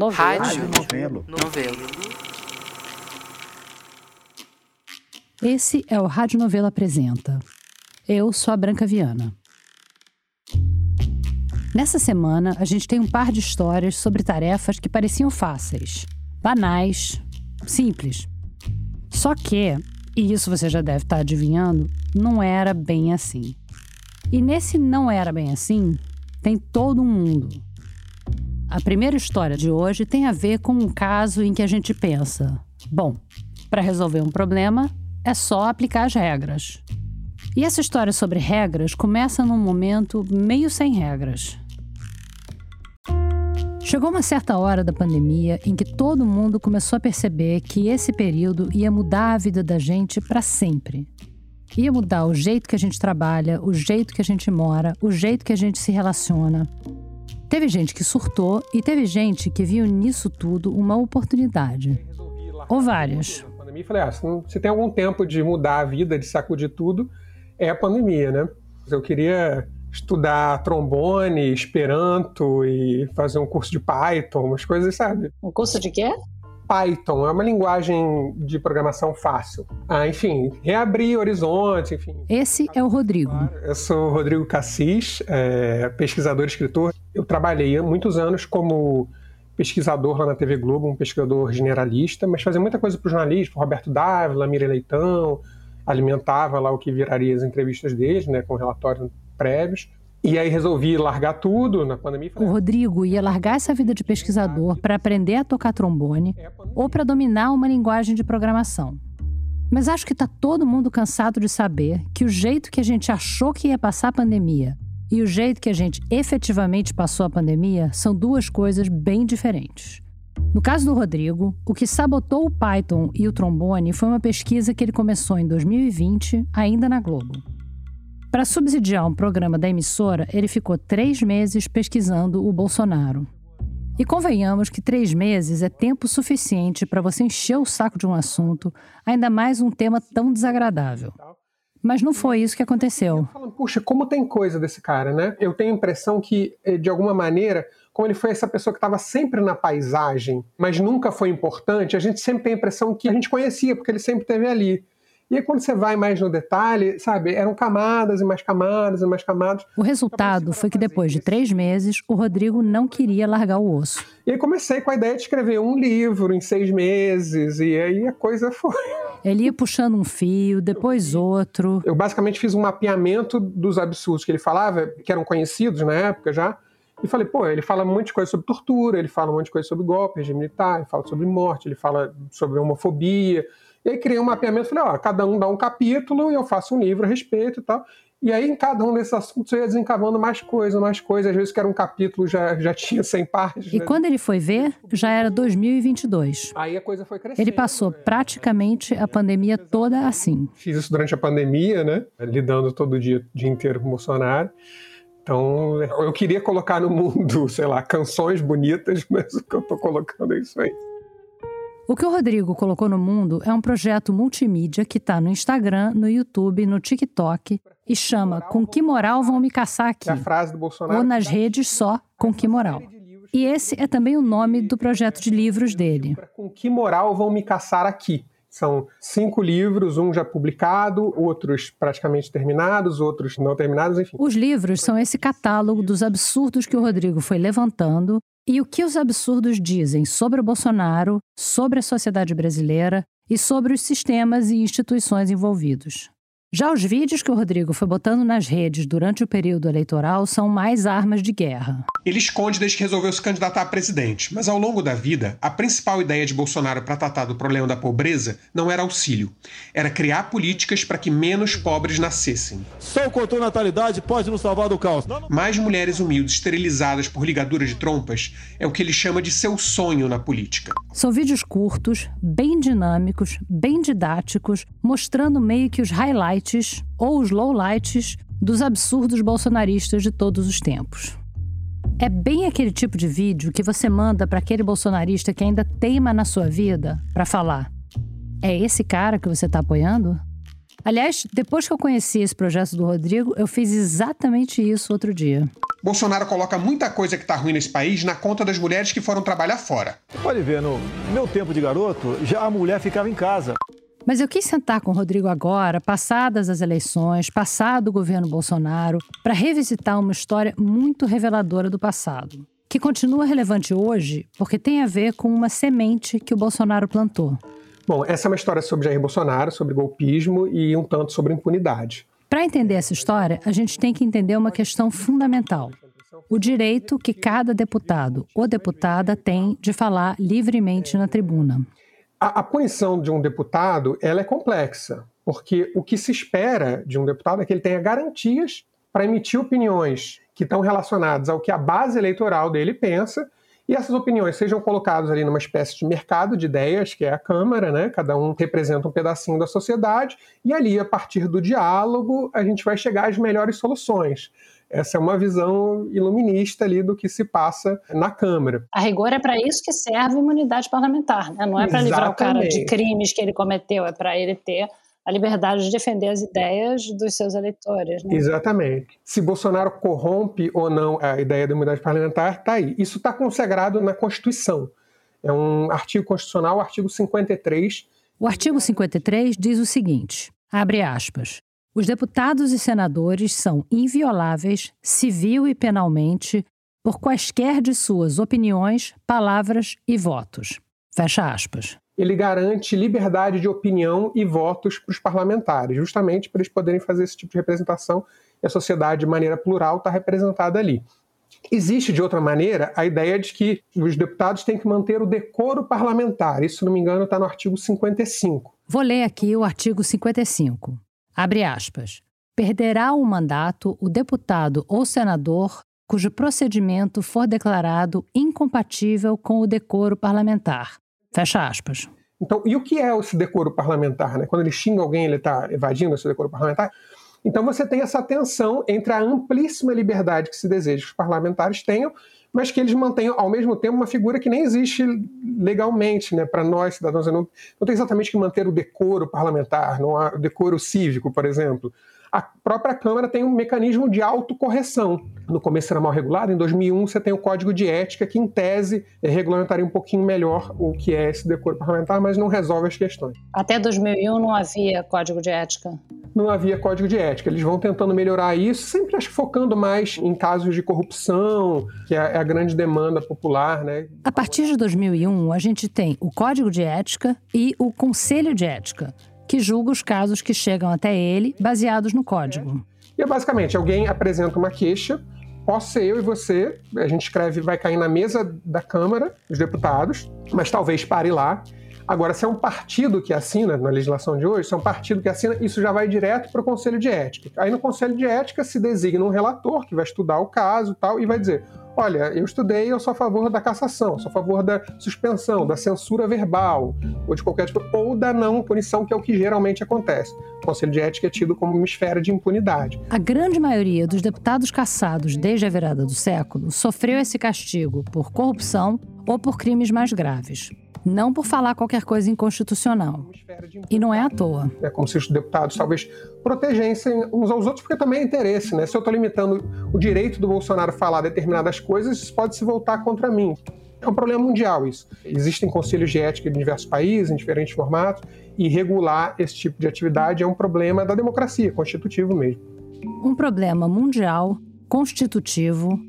Novelo. Rádio Novelo. Novelo. Esse é o Rádio Novelo Apresenta. Eu sou a Branca Viana. Nessa semana, a gente tem um par de histórias sobre tarefas que pareciam fáceis, banais, simples. Só que, e isso você já deve estar adivinhando, não era bem assim. E nesse não era bem assim, tem todo um mundo. A primeira história de hoje tem a ver com um caso em que a gente pensa: bom, para resolver um problema é só aplicar as regras. E essa história sobre regras começa num momento meio sem regras. Chegou uma certa hora da pandemia em que todo mundo começou a perceber que esse período ia mudar a vida da gente para sempre. Ia mudar o jeito que a gente trabalha, o jeito que a gente mora, o jeito que a gente se relaciona. Teve gente que surtou e teve gente que viu nisso tudo uma oportunidade. Ou várias. E falei, ah, se tem algum tempo de mudar a vida, de sacudir tudo, é a pandemia, né? Eu queria estudar trombone, esperanto e fazer um curso de Python, umas coisas, sabe? Um curso de quê? Python é uma linguagem de programação fácil. Ah, enfim, reabrir horizontes, enfim. Esse é o Rodrigo. Eu sou o Rodrigo Cassis, é, pesquisador e escritor. Eu trabalhei há muitos anos como pesquisador lá na TV Globo, um pesquisador generalista, mas fazia muita coisa para o jornalismo, Roberto Dávila, Mira Leitão, alimentava lá o que viraria as entrevistas deles, né, com relatórios prévios. E aí resolvi largar tudo na pandemia. O Rodrigo ia largar essa vida de pesquisador para aprender a tocar trombone ou para dominar uma linguagem de programação. Mas acho que está todo mundo cansado de saber que o jeito que a gente achou que ia passar a pandemia e o jeito que a gente efetivamente passou a pandemia são duas coisas bem diferentes. No caso do Rodrigo, o que sabotou o Python e o trombone foi uma pesquisa que ele começou em 2020, ainda na Globo. Para subsidiar um programa da emissora, ele ficou três meses pesquisando o Bolsonaro. E convenhamos que três meses é tempo suficiente para você encher o saco de um assunto, ainda mais um tema tão desagradável. Mas não foi isso que aconteceu. Puxa, como tem coisa desse cara, né? Eu tenho a impressão que, eh, de alguma maneira, como ele foi essa pessoa que estava sempre na paisagem, mas nunca foi importante, a gente sempre tem a impressão que a gente conhecia, porque ele sempre esteve ali. E aí, quando você vai mais no detalhe, sabe, eram camadas e mais camadas e mais camadas. O resultado foi que depois de três meses, o Rodrigo não queria largar o osso. E aí comecei com a ideia de escrever um livro em seis meses, e aí a coisa foi. Ele ia puxando um fio, depois outro. Eu basicamente fiz um mapeamento dos absurdos que ele falava, que eram conhecidos na época já. E falei, pô, ele fala um monte de coisa sobre tortura, ele fala um monte de coisa sobre golpe, regime militar, ele fala sobre morte, ele fala sobre homofobia, e aí criei um mapeamento, falei, ó, cada um dá um capítulo e eu faço um livro a respeito e tal. E aí, em cada um desses assuntos, eu ia desencavando mais coisa, mais coisa. Às vezes, que era um capítulo, já, já tinha 100 páginas. E quando ele foi ver, já era 2022. Aí a coisa foi crescendo. Ele passou praticamente a pandemia toda assim. Fiz isso durante a pandemia, né? Lidando todo dia, dia inteiro com o Bolsonaro. Então, eu queria colocar no mundo, sei lá, canções bonitas, mas o que eu tô colocando é isso aí. O que o Rodrigo colocou no mundo é um projeto multimídia que está no Instagram, no YouTube, no TikTok e chama Com que moral vão me caçar aqui? É a frase do Bolsonaro. Ou nas redes só Com que moral. E esse é também o nome do projeto de livros dele. Com que moral vão me caçar aqui? São cinco livros, um já publicado, outros praticamente terminados, outros não terminados, enfim. Os livros são esse catálogo dos absurdos que o Rodrigo foi levantando e o que os absurdos dizem sobre o Bolsonaro, sobre a sociedade brasileira e sobre os sistemas e instituições envolvidos. Já os vídeos que o Rodrigo foi botando nas redes durante o período eleitoral são mais armas de guerra. Ele esconde desde que resolveu se candidatar a presidente, mas ao longo da vida, a principal ideia de Bolsonaro para tratar do problema da pobreza não era auxílio, era criar políticas para que menos pobres nascessem. Só o controle natalidade pode nos salvar do caos. Mais mulheres humildes esterilizadas por ligaduras de trompas é o que ele chama de seu sonho na política. São vídeos curtos, bem dinâmicos, bem didáticos, mostrando meio que os highlights highlights ou os lowlights dos absurdos bolsonaristas de todos os tempos. É bem aquele tipo de vídeo que você manda para aquele bolsonarista que ainda teima na sua vida para falar: é esse cara que você está apoiando? Aliás, depois que eu conheci esse projeto do Rodrigo, eu fiz exatamente isso outro dia. Bolsonaro coloca muita coisa que está ruim nesse país na conta das mulheres que foram trabalhar fora. Pode ver, no meu tempo de garoto, já a mulher ficava em casa. Mas eu quis sentar com o Rodrigo agora, passadas as eleições, passado o governo Bolsonaro, para revisitar uma história muito reveladora do passado, que continua relevante hoje porque tem a ver com uma semente que o Bolsonaro plantou. Bom, essa é uma história sobre Jair Bolsonaro, sobre golpismo e um tanto sobre impunidade. Para entender essa história, a gente tem que entender uma questão fundamental: o direito que cada deputado ou deputada tem de falar livremente na tribuna. A, a punição de um deputado ela é complexa, porque o que se espera de um deputado é que ele tenha garantias para emitir opiniões que estão relacionadas ao que a base eleitoral dele pensa e essas opiniões sejam colocadas ali numa espécie de mercado de ideias, que é a Câmara, né? Cada um representa um pedacinho da sociedade, e ali, a partir do diálogo, a gente vai chegar às melhores soluções. Essa é uma visão iluminista ali do que se passa na Câmara. A rigor é para isso que serve a imunidade parlamentar, né? Não é para livrar o cara de crimes que ele cometeu, é para ele ter a liberdade de defender as ideias dos seus eleitores. Né? Exatamente. Se Bolsonaro corrompe ou não a ideia da imunidade parlamentar, está aí. Isso está consagrado na Constituição. É um artigo constitucional, o artigo 53. O artigo 53 diz o seguinte: abre aspas. Os deputados e senadores são invioláveis, civil e penalmente, por quaisquer de suas opiniões, palavras e votos. Fecha aspas ele garante liberdade de opinião e votos para os parlamentares, justamente para eles poderem fazer esse tipo de representação e a sociedade, de maneira plural, está representada ali. Existe, de outra maneira, a ideia de que os deputados têm que manter o decoro parlamentar. Isso, se não me engano, está no artigo 55. Vou ler aqui o artigo 55. Abre aspas. Perderá o mandato o deputado ou senador cujo procedimento for declarado incompatível com o decoro parlamentar, Fecha aspas. Então, e o que é esse decoro parlamentar? Né? Quando ele xinga alguém, ele está evadindo esse decoro parlamentar? Então você tem essa tensão entre a amplíssima liberdade que se deseja que os parlamentares tenham, mas que eles mantenham ao mesmo tempo uma figura que nem existe legalmente, né, para nós cidadãos. Não, não tem exatamente que manter o decoro parlamentar, não há o decoro cívico, por exemplo a própria Câmara tem um mecanismo de autocorreção. No começo era mal regulado, em 2001 você tem o Código de Ética, que em tese regulamentaria um pouquinho melhor o que é esse decoro parlamentar, mas não resolve as questões. Até 2001 não havia Código de Ética? Não havia Código de Ética. Eles vão tentando melhorar isso, sempre acho focando mais em casos de corrupção, que é a grande demanda popular. Né? A partir de 2001, a gente tem o Código de Ética e o Conselho de Ética que julga os casos que chegam até ele baseados no código. E é basicamente, alguém apresenta uma queixa, posso ser eu e você, a gente escreve, vai cair na mesa da Câmara, dos deputados, mas talvez pare lá. Agora, se é um partido que assina, na legislação de hoje, se é um partido que assina, isso já vai direto para o Conselho de Ética. Aí no Conselho de Ética se designa um relator que vai estudar o caso tal, e vai dizer: olha, eu estudei, eu sou a favor da cassação, sou a favor da suspensão, da censura verbal, ou de qualquer tipo, ou da não punição, que é o que geralmente acontece. O Conselho de Ética é tido como uma esfera de impunidade. A grande maioria dos deputados cassados desde a virada do século sofreu esse castigo por corrupção ou por crimes mais graves não por falar qualquer coisa inconstitucional. E não é à toa. É como se os deputados talvez protegessem uns aos outros, porque também é interesse, né? Se eu estou limitando o direito do Bolsonaro falar determinadas coisas, isso pode se voltar contra mim. É um problema mundial isso. Existem conselhos de ética em diversos países, em diferentes formatos, e regular esse tipo de atividade é um problema da democracia, constitutivo mesmo. Um problema mundial, constitutivo,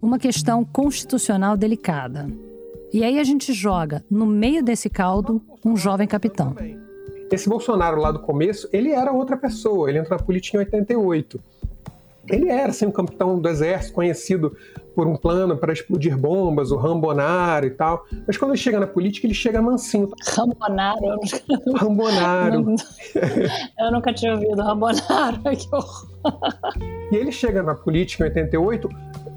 uma questão constitucional delicada. E aí a gente joga no meio desse caldo um jovem capitão. Esse Bolsonaro lá do começo, ele era outra pessoa, ele entra na política em 88. Ele era assim, um capitão do exército conhecido por um plano para explodir bombas, o Rambonaro e tal. Mas quando ele chega na política, ele chega mansinho. Rambonaro? Eu nunca... Rambonaro. Não, eu nunca tinha ouvido Rambonaro. Que horror. E ele chega na política em 88,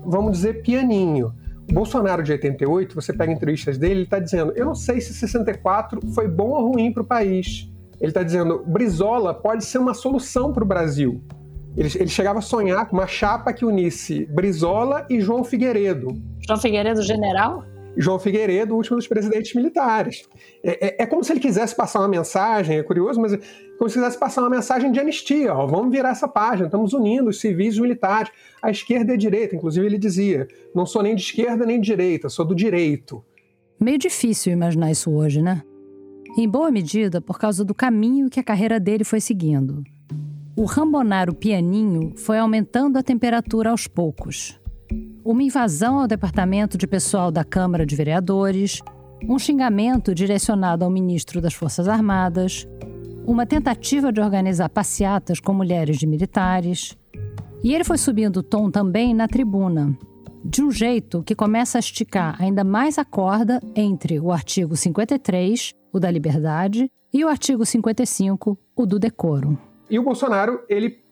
vamos dizer, pianinho. Bolsonaro de 88, você pega entrevistas dele, ele está dizendo: eu não sei se 64 foi bom ou ruim para o país. Ele está dizendo: Brizola pode ser uma solução para o Brasil. Ele, ele, chegava a sonhar com uma chapa que unisse Brizola e João Figueiredo. João Figueiredo, general? João Figueiredo, o último dos presidentes militares. É, é, é, como se ele quisesse passar uma mensagem, é curioso, mas é como se quisesse passar uma mensagem de anistia. Ó, vamos virar essa página, estamos unindo os civis e os militares, a esquerda e a direita. Inclusive, ele dizia: não sou nem de esquerda nem de direita, sou do direito. Meio difícil imaginar isso hoje, né? Em boa medida por causa do caminho que a carreira dele foi seguindo. O Rambonaro pianinho foi aumentando a temperatura aos poucos uma invasão ao departamento de pessoal da Câmara de Vereadores, um xingamento direcionado ao ministro das Forças Armadas, uma tentativa de organizar passeatas com mulheres de militares. E ele foi subindo o tom também na tribuna, de um jeito que começa a esticar ainda mais a corda entre o artigo 53, o da liberdade, e o artigo 55, o do decoro. E o Bolsonaro, ele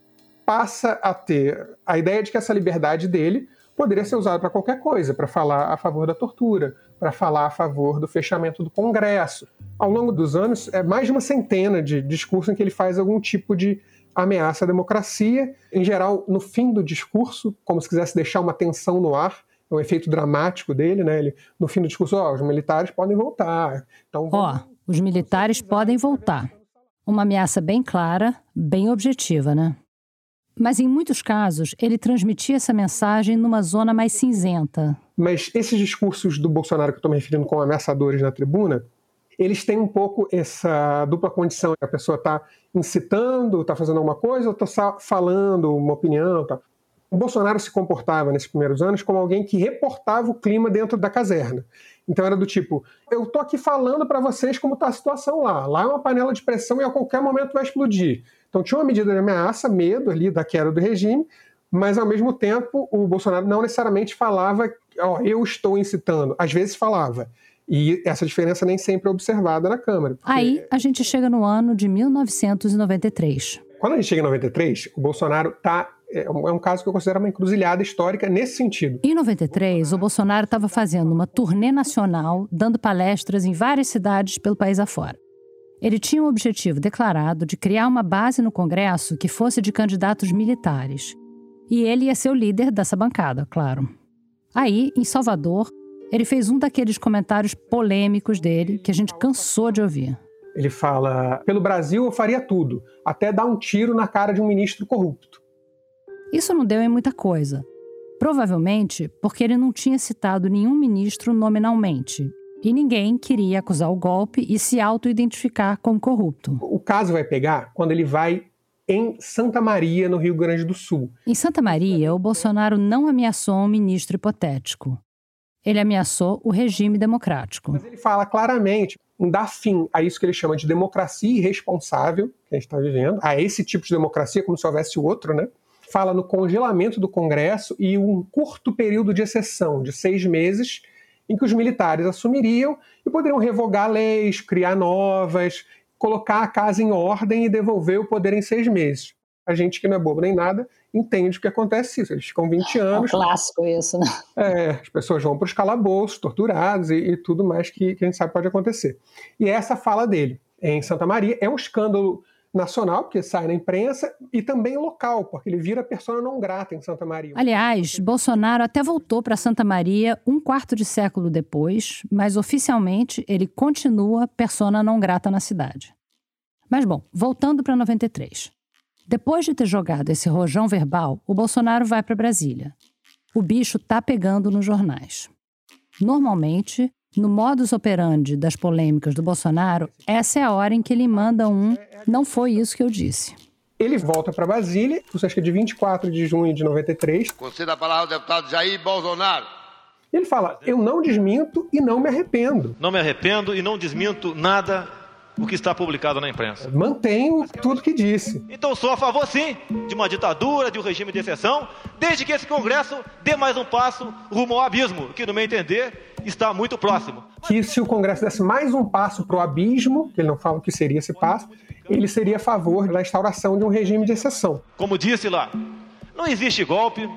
passa a ter a ideia de que essa liberdade dele poderia ser usado para qualquer coisa, para falar a favor da tortura, para falar a favor do fechamento do Congresso. Ao longo dos anos, é mais de uma centena de discursos em que ele faz algum tipo de ameaça à democracia. Em geral, no fim do discurso, como se quisesse deixar uma tensão no ar, é um efeito dramático dele, né? Ele, no fim do discurso, ó, oh, os militares podem voltar. Então, ó, oh, os militares podem voltar. Uma ameaça bem clara, bem objetiva, né? Mas em muitos casos, ele transmitia essa mensagem numa zona mais cinzenta. Mas esses discursos do Bolsonaro que eu estou me referindo como ameaçadores na tribuna, eles têm um pouco essa dupla condição. A pessoa está incitando, está fazendo alguma coisa, ou está falando uma opinião. Tá. O Bolsonaro se comportava nesses primeiros anos como alguém que reportava o clima dentro da caserna. Então era do tipo, eu tô aqui falando para vocês como está a situação lá. Lá é uma panela de pressão e a qualquer momento vai explodir. Então tinha uma medida de ameaça, medo ali da queda do regime, mas ao mesmo tempo o Bolsonaro não necessariamente falava, ó, eu estou incitando. Às vezes falava. E essa diferença nem sempre é observada na Câmara. Porque... Aí a gente chega no ano de 1993. Quando a gente chega em 93, o Bolsonaro está é, é um caso que eu considero uma encruzilhada histórica nesse sentido. Em 93, o Bolsonaro estava fazendo uma turnê nacional, dando palestras em várias cidades pelo país afora. Ele tinha o um objetivo declarado de criar uma base no Congresso que fosse de candidatos militares. E ele ia ser o líder dessa bancada, claro. Aí, em Salvador, ele fez um daqueles comentários polêmicos dele que a gente cansou de ouvir. Ele fala: pelo Brasil eu faria tudo, até dar um tiro na cara de um ministro corrupto. Isso não deu em muita coisa. Provavelmente porque ele não tinha citado nenhum ministro nominalmente, e ninguém queria acusar o golpe e se auto-identificar como corrupto. O caso vai pegar quando ele vai em Santa Maria, no Rio Grande do Sul. Em Santa Maria, o Bolsonaro não ameaçou um ministro hipotético. Ele ameaçou o regime democrático. Mas ele fala claramente em dar fim a isso que ele chama de democracia irresponsável, que a gente está vivendo, a esse tipo de democracia, como se houvesse outro, né? Fala no congelamento do Congresso e um curto período de exceção, de seis meses, em que os militares assumiriam e poderiam revogar leis, criar novas, colocar a casa em ordem e devolver o poder em seis meses. A gente que não é bobo nem nada entende o que acontece isso. Eles ficam 20 anos. É um clássico isso, né? É, as pessoas vão para os calabouços, torturados e, e tudo mais que, que a gente sabe pode acontecer. E essa fala dele em Santa Maria é um escândalo nacional, porque sai na imprensa, e também local, porque ele vira persona não grata em Santa Maria. Aliás, Bolsonaro até voltou para Santa Maria um quarto de século depois, mas oficialmente ele continua persona não grata na cidade. Mas bom, voltando para 93. Depois de ter jogado esse rojão verbal, o Bolsonaro vai para Brasília. O bicho tá pegando nos jornais. Normalmente, no modus operandi das polêmicas do Bolsonaro, essa é a hora em que ele manda um não foi isso que eu disse. Ele volta para Brasília, que é de 24 de junho de 93. Conceda a palavra ao deputado Jair Bolsonaro. Ele fala: Eu não desminto e não me arrependo. Não me arrependo e não desminto nada o que está publicado na imprensa. Mantenho tudo que disse. Então sou a favor, sim, de uma ditadura, de um regime de exceção, desde que esse Congresso dê mais um passo rumo ao abismo, que, no meu entender, está muito próximo. Que se o Congresso desse mais um passo para o abismo, que ele não fala o que seria esse passo, ele seria a favor da instauração de um regime de exceção. Como disse lá, não existe golpe,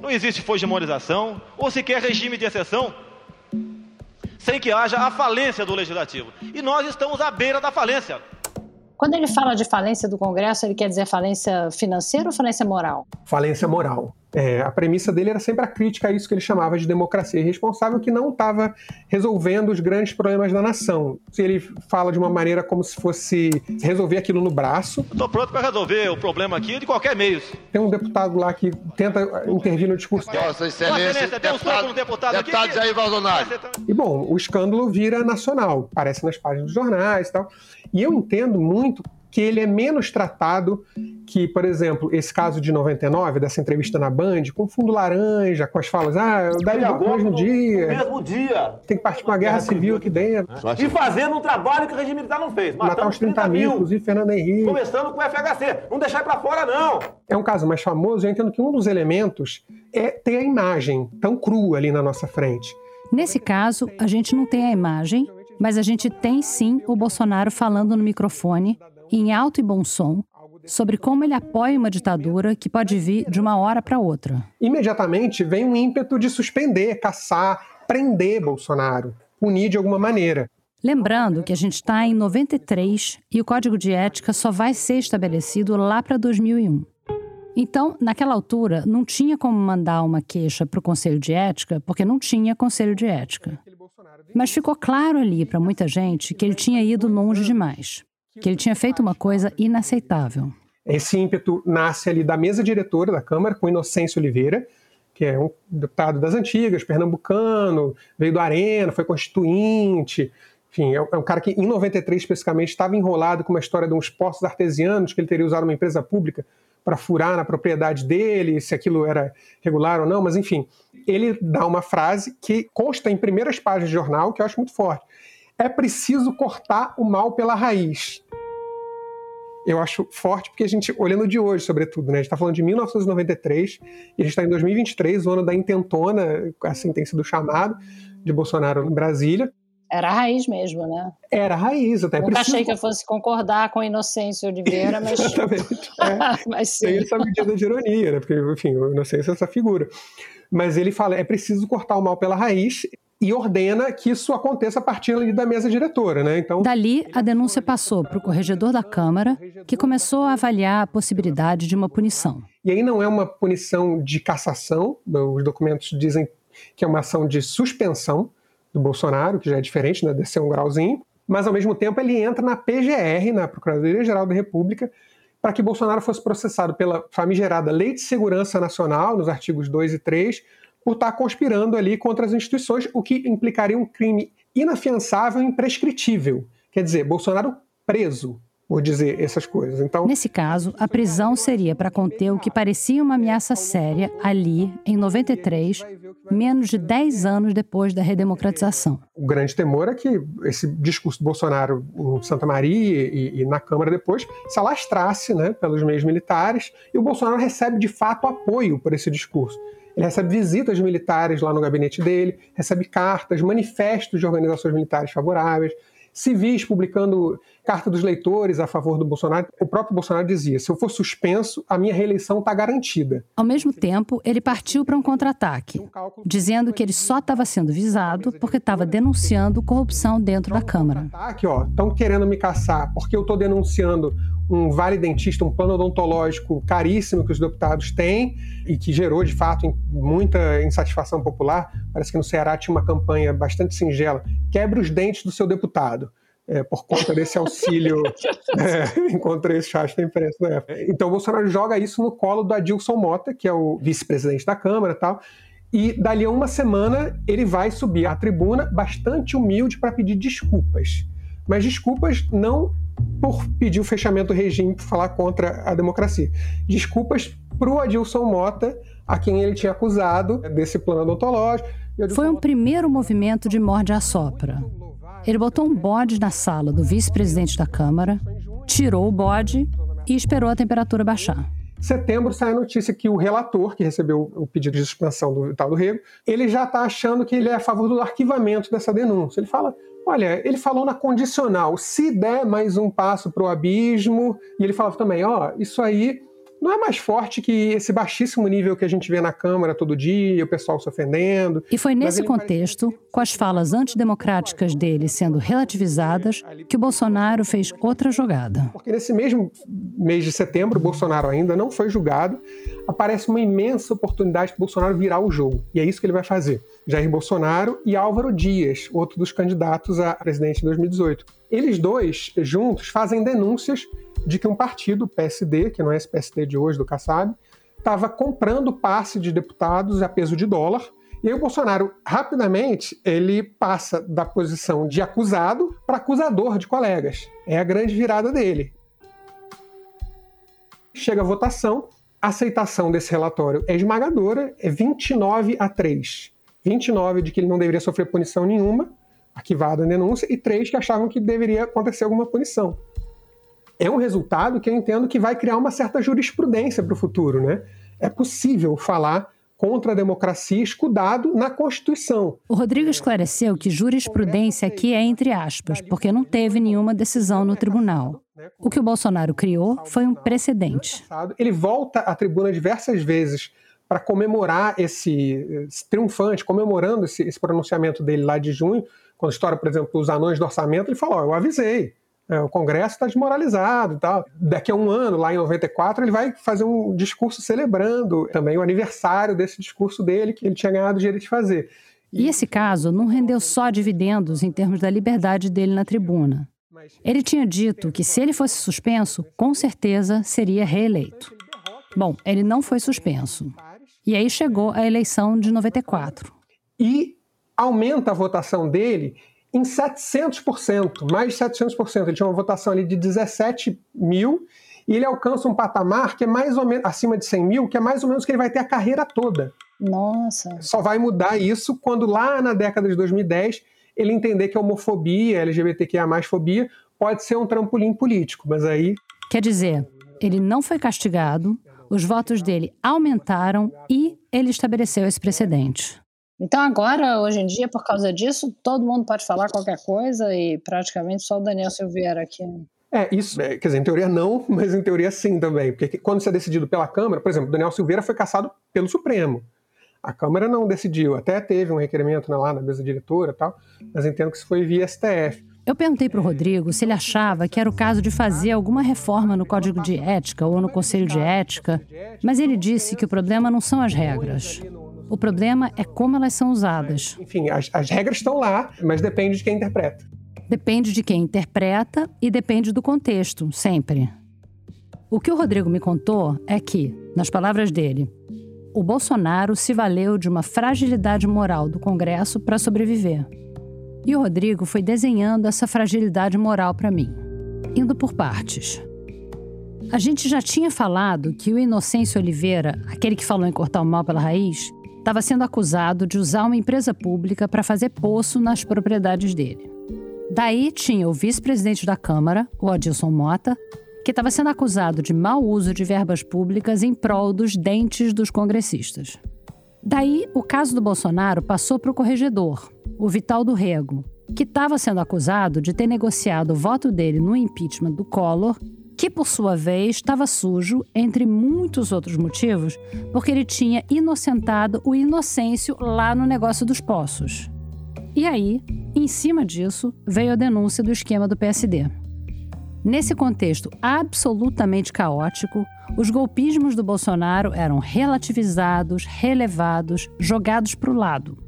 não existe hegemonização, ou sequer regime de exceção sem que haja a falência do legislativo. E nós estamos à beira da falência. Quando ele fala de falência do Congresso, ele quer dizer falência financeira ou falência moral? Falência moral. É, a premissa dele era sempre a crítica a isso que ele chamava de democracia irresponsável, que não estava resolvendo os grandes problemas da nação. Ele fala de uma maneira como se fosse resolver aquilo no braço. Estou pronto para resolver o problema aqui de qualquer meio. Tem um deputado lá que tenta intervir no discurso. Nossa Excelência, Excelência tem um soco no deputado aqui. deputado Jair Bolsonaro. E bom, o escândalo vira nacional, aparece nas páginas dos jornais e tal. E eu entendo muito que ele é menos tratado que, por exemplo, esse caso de 99, dessa entrevista na Band, com fundo laranja, com as falas, ah, eu daria no mesmo dia. No mesmo dia. Tem que partir com a guerra civil aqui dentro. E fazendo um trabalho que o regime militar não fez. Matar uns 30 mil, inclusive Fernando Henrique. Começando com o FHC. Não deixar para fora, não. É um caso mais famoso, eu entendo que um dos elementos é ter a imagem tão crua ali na nossa frente. Nesse caso, a gente não tem a imagem, mas a gente tem sim o Bolsonaro falando no microfone em alto e bom som, sobre como ele apoia uma ditadura que pode vir de uma hora para outra. Imediatamente vem um ímpeto de suspender, caçar, prender Bolsonaro, punir de alguma maneira. Lembrando que a gente está em 93 e o código de ética só vai ser estabelecido lá para 2001. Então, naquela altura, não tinha como mandar uma queixa para o Conselho de Ética, porque não tinha Conselho de Ética. Mas ficou claro ali para muita gente que ele tinha ido longe demais que ele tinha feito uma coisa inaceitável. Esse ímpeto nasce ali da mesa diretora da Câmara, com Inocêncio Oliveira, que é um deputado das antigas, pernambucano, veio do Arena, foi constituinte. Enfim, é um é cara que em 93 especificamente estava enrolado com uma história de uns poços artesianos que ele teria usado uma empresa pública para furar na propriedade dele, se aquilo era regular ou não, mas enfim, ele dá uma frase que consta em primeiras páginas de jornal, que eu acho muito forte é preciso cortar o mal pela raiz. Eu acho forte porque a gente, olhando de hoje, sobretudo, né? A gente está falando de 1993 e a gente está em 2023, o ano da intentona, assim tem sido chamado, de Bolsonaro em Brasília. Era a raiz mesmo, né? Era a raiz, até. Nunca preciso... achei que eu fosse concordar com Inocêncio Oliveira, mas. Exatamente. É. mas sim. Tem essa medida de ironia, né? Porque, enfim, o Inocêncio é essa figura. Mas ele fala: é preciso cortar o mal pela raiz e ordena que isso aconteça a partir ali da mesa diretora, né? Então, dali a denúncia passou para o corregedor da Câmara, que começou a avaliar a possibilidade de uma punição. E aí não é uma punição de cassação, os documentos dizem que é uma ação de suspensão do Bolsonaro, que já é diferente, né, descer um grauzinho, mas ao mesmo tempo ele entra na PGR, na Procuradoria Geral da República, para que Bolsonaro fosse processado pela famigerada Lei de Segurança Nacional, nos artigos 2 e 3, por estar conspirando ali contra as instituições, o que implicaria um crime inafiançável e imprescritível. Quer dizer, Bolsonaro preso por dizer essas coisas. Então, nesse caso, a prisão seria para conter o que parecia uma ameaça séria ali em 93, menos de 10 anos depois da redemocratização. O grande temor é que esse discurso do Bolsonaro em Santa Maria e, e na Câmara depois se alastrasse, né, pelos meios militares, e o Bolsonaro recebe de fato apoio por esse discurso. Ele recebe visitas militares lá no gabinete dele, recebe cartas, manifestos de organizações militares favoráveis, civis publicando carta dos leitores a favor do Bolsonaro. O próprio Bolsonaro dizia: se eu for suspenso, a minha reeleição está garantida. Ao mesmo tempo, ele partiu para um contra-ataque, dizendo que ele só estava sendo visado porque estava denunciando corrupção dentro da Câmara. Aqui, ó, estão querendo me caçar porque eu estou denunciando um vale dentista, um plano odontológico caríssimo que os deputados têm e que gerou, de fato, muita insatisfação popular. Parece que no Ceará tinha uma campanha bastante singela: quebre os dentes do seu deputado. É, por conta desse auxílio. é, encontrei esse chat da imprensa na época. Então, o Bolsonaro joga isso no colo do Adilson Mota, que é o vice-presidente da Câmara e tal. E dali a uma semana ele vai subir à tribuna bastante humilde para pedir desculpas. Mas desculpas não por pedir o fechamento do regime, por falar contra a democracia. Desculpas para o Adilson Mota, a quem ele tinha acusado desse plano odontológico. Foi um primeiro movimento de morde a sopra. Ele botou um bode na sala do vice-presidente da Câmara, tirou o bode e esperou a temperatura baixar. Em setembro sai a notícia que o relator, que recebeu o pedido de suspensão do tal do Rego, ele já está achando que ele é a favor do arquivamento dessa denúncia. Ele fala: Olha, ele falou na condicional, se der mais um passo para o abismo, e ele falava também, ó, isso aí não é mais forte que esse baixíssimo nível que a gente vê na Câmara todo dia, o pessoal se ofendendo. E foi nesse contexto, com as falas antidemocráticas dele sendo relativizadas, que o Bolsonaro fez outra jogada. Porque nesse mesmo mês de setembro, o Bolsonaro ainda não foi julgado, aparece uma imensa oportunidade para o Bolsonaro virar o jogo. E é isso que ele vai fazer. Jair Bolsonaro e Álvaro Dias, outro dos candidatos a presidente em 2018. Eles dois, juntos, fazem denúncias de que um partido, o PSD, que não é esse PSD de hoje do Kassab, estava comprando passe de deputados a peso de dólar. E aí o Bolsonaro, rapidamente, ele passa da posição de acusado para acusador de colegas. É a grande virada dele. Chega a votação, a aceitação desse relatório é esmagadora, é 29 a 3. 29 de que ele não deveria sofrer punição nenhuma, arquivada a denúncia, e 3 que achavam que deveria acontecer alguma punição é um resultado que eu entendo que vai criar uma certa jurisprudência para o futuro. Né? É possível falar contra a democracia escudado na Constituição. O Rodrigo esclareceu que jurisprudência aqui é entre aspas, porque não teve nenhuma decisão no tribunal. O que o Bolsonaro criou foi um precedente. Ele volta à tribuna diversas vezes para comemorar esse, esse, triunfante, comemorando esse, esse, pronunciamento dele lá de junho, quando estoura, por exemplo, os anões do orçamento, ele falou: oh, eu avisei, é, o Congresso está desmoralizado e tal. Daqui a um ano, lá em 94, ele vai fazer um discurso celebrando também o aniversário desse discurso dele, que ele tinha ganhado o direito de fazer. E esse caso não rendeu só dividendos em termos da liberdade dele na tribuna. Ele tinha dito que se ele fosse suspenso, com certeza seria reeleito. Bom, ele não foi suspenso. E aí chegou a eleição de 94. E aumenta a votação dele em 700%, mais de 700%. Ele tinha uma votação ali de 17 mil e ele alcança um patamar que é mais ou menos acima de 100 mil, que é mais ou menos que ele vai ter a carreira toda. Nossa. Só vai mudar isso quando lá na década de 2010 ele entender que a homofobia, a LGBTQIA+, fobia, pode ser um trampolim político, mas aí... Quer dizer, ele não foi castigado, os votos dele aumentaram e ele estabeleceu esse precedente. Então agora, hoje em dia, por causa disso, todo mundo pode falar qualquer coisa e praticamente só o Daniel Silveira aqui. É, isso, é, quer dizer, em teoria não, mas em teoria sim também. Porque quando isso é decidido pela Câmara, por exemplo, Daniel Silveira foi caçado pelo Supremo. A Câmara não decidiu, até teve um requerimento né, lá na mesa diretora e tal, mas entendo que isso foi via STF. Eu perguntei para o Rodrigo se ele achava que era o caso de fazer alguma reforma no Código de Ética ou no Conselho de Ética, mas ele disse que o problema não são as regras. O problema é como elas são usadas. Enfim, as, as regras estão lá, mas depende de quem interpreta. Depende de quem interpreta e depende do contexto, sempre. O que o Rodrigo me contou é que, nas palavras dele, o Bolsonaro se valeu de uma fragilidade moral do Congresso para sobreviver. E o Rodrigo foi desenhando essa fragilidade moral para mim, indo por partes. A gente já tinha falado que o Inocêncio Oliveira, aquele que falou em cortar o mal pela raiz, estava sendo acusado de usar uma empresa pública para fazer poço nas propriedades dele. Daí tinha o vice-presidente da Câmara, o Adilson Mota, que estava sendo acusado de mau uso de verbas públicas em prol dos dentes dos congressistas. Daí, o caso do Bolsonaro passou para o corregedor, o Vital do Rego, que estava sendo acusado de ter negociado o voto dele no impeachment do Collor que por sua vez estava sujo, entre muitos outros motivos, porque ele tinha inocentado o Inocêncio lá no negócio dos poços. E aí, em cima disso, veio a denúncia do esquema do PSD. Nesse contexto absolutamente caótico, os golpismos do Bolsonaro eram relativizados, relevados, jogados para o lado.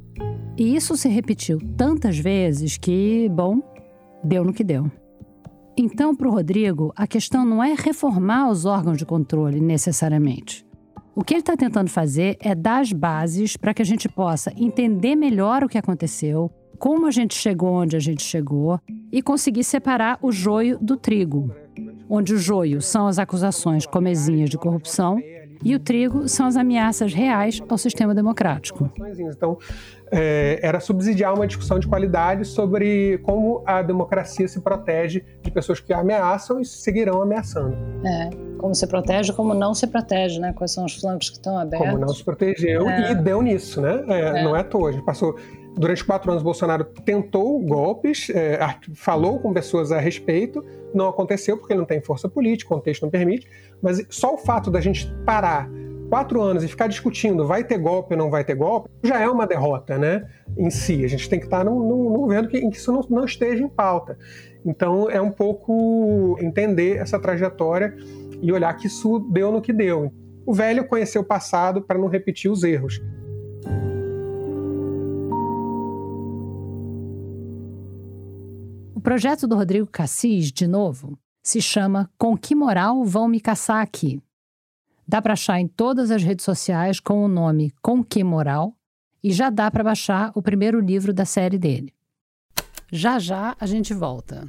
E isso se repetiu tantas vezes que, bom, deu no que deu. Então, para o Rodrigo, a questão não é reformar os órgãos de controle necessariamente. O que ele está tentando fazer é dar as bases para que a gente possa entender melhor o que aconteceu, como a gente chegou onde a gente chegou e conseguir separar o joio do trigo. Onde o joio são as acusações comezinhas de corrupção e o trigo são as ameaças reais ao sistema democrático. Então, é, era subsidiar uma discussão de qualidade sobre como a democracia se protege de pessoas que ameaçam e seguirão ameaçando. É, como se protege, como não se protege, né? Quais são os flancos que estão abertos. Como não se protegeu é. e deu nisso, né? É, é. Não é à toa. A gente passou Durante quatro anos, Bolsonaro tentou golpes, é, falou com pessoas a respeito, não aconteceu porque ele não tem força política, o contexto não permite, mas só o fato da gente parar quatro anos e ficar discutindo vai ter golpe ou não vai ter golpe, já é uma derrota, né? Em si. A gente tem que estar num, num, num governo que, em que isso não, não esteja em pauta. Então, é um pouco entender essa trajetória e olhar que isso deu no que deu. O velho conheceu o passado para não repetir os erros. Projeto do Rodrigo Cassis, de novo, se chama Com que moral vão me caçar aqui? Dá para achar em todas as redes sociais com o nome Com que moral e já dá para baixar o primeiro livro da série dele. Já já a gente volta.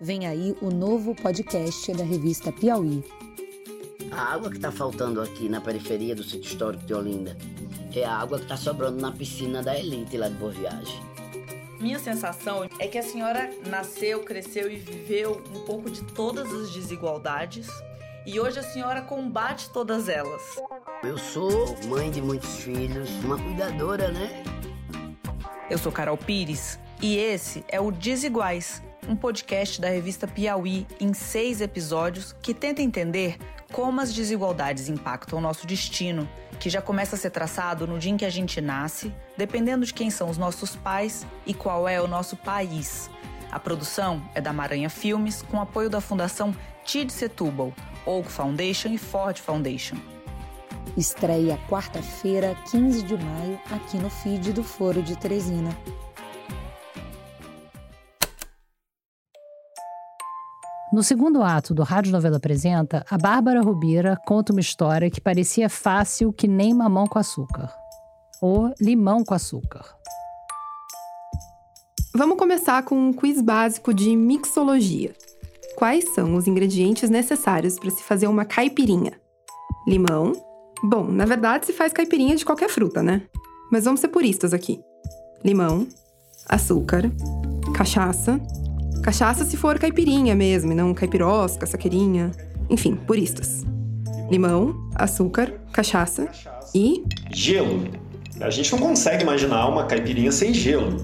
Vem aí o novo podcast da revista Piauí. A água que está faltando aqui na periferia do sítio histórico de Olinda é a água que está sobrando na piscina da elite lá de Boa Viagem. Minha sensação é que a senhora nasceu, cresceu e viveu um pouco de todas as desigualdades e hoje a senhora combate todas elas. Eu sou mãe de muitos filhos, uma cuidadora, né? Eu sou Carol Pires e esse é o Desiguais um podcast da revista Piauí em seis episódios que tenta entender como as desigualdades impactam o nosso destino, que já começa a ser traçado no dia em que a gente nasce, dependendo de quem são os nossos pais e qual é o nosso país. A produção é da Maranha Filmes, com apoio da Fundação Tid Setúbal, Oak Foundation e Ford Foundation. Estreia quarta-feira, 15 de maio, aqui no feed do Foro de Teresina. No segundo ato do Rádio Novela Apresenta, a Bárbara Rubira conta uma história que parecia fácil que nem mamão com açúcar. Ou limão com açúcar. Vamos começar com um quiz básico de mixologia. Quais são os ingredientes necessários para se fazer uma caipirinha? Limão. Bom, na verdade se faz caipirinha de qualquer fruta, né? Mas vamos ser puristas aqui. Limão, açúcar, cachaça, Cachaça se for caipirinha mesmo, e não caipirosca, saqueirinha. Enfim, puristas. Limão, açúcar, cachaça e. Gelo. A gente não consegue imaginar uma caipirinha sem gelo.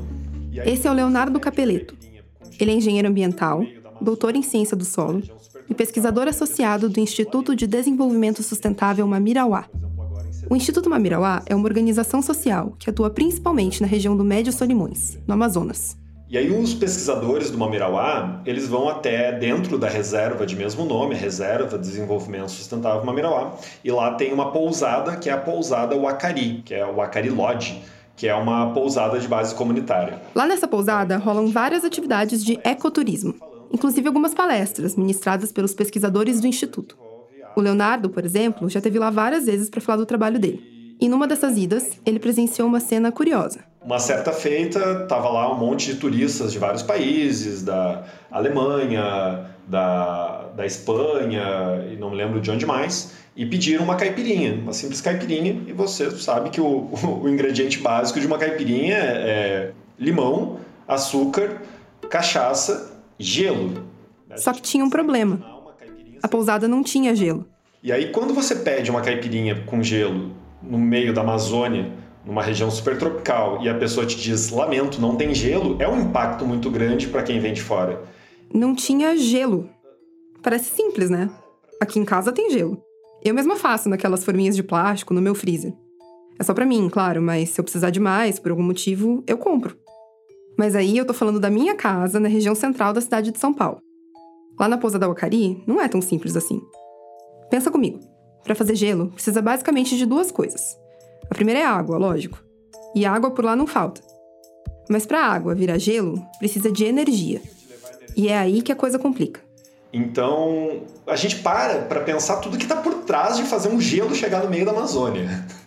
Esse é o Leonardo Capeleto. Ele é engenheiro ambiental, doutor em ciência do solo e pesquisador associado do Instituto de Desenvolvimento Sustentável Mamirauá. O Instituto Mamirauá é uma organização social que atua principalmente na região do Médio Solimões, no Amazonas. E aí os pesquisadores do Mamirauá, eles vão até dentro da reserva de mesmo nome, Reserva de Desenvolvimento Sustentável Mamirauá, e lá tem uma pousada, que é a pousada Wakari, que é o Wakari Lodge, que é uma pousada de base comunitária. Lá nessa pousada rolam várias atividades de ecoturismo, inclusive algumas palestras ministradas pelos pesquisadores do instituto. O Leonardo, por exemplo, já teve lá várias vezes para falar do trabalho dele. E numa dessas idas, ele presenciou uma cena curiosa. Uma certa feita, estava lá um monte de turistas de vários países, da Alemanha, da, da Espanha, e não me lembro de onde mais, e pediram uma caipirinha, uma simples caipirinha, e você sabe que o, o ingrediente básico de uma caipirinha é limão, açúcar, cachaça, gelo. Só que tinha um problema. A pousada não tinha gelo. E aí, quando você pede uma caipirinha com gelo no meio da Amazônia, numa região super tropical, e a pessoa te diz lamento, não tem gelo, é um impacto muito grande para quem vem de fora. Não tinha gelo. Parece simples, né? Aqui em casa tem gelo. Eu mesma faço naquelas forminhas de plástico no meu freezer. É só para mim, claro, mas se eu precisar de mais, por algum motivo, eu compro. Mas aí eu tô falando da minha casa na região central da cidade de São Paulo. Lá na Pousa da Wacari, não é tão simples assim. Pensa comigo. Para fazer gelo, precisa basicamente de duas coisas. A primeira é água, lógico. E água por lá não falta. Mas para a água virar gelo, precisa de energia. E é aí que a coisa complica. Então, a gente para para pensar tudo que está por trás de fazer um gelo chegar no meio da Amazônia.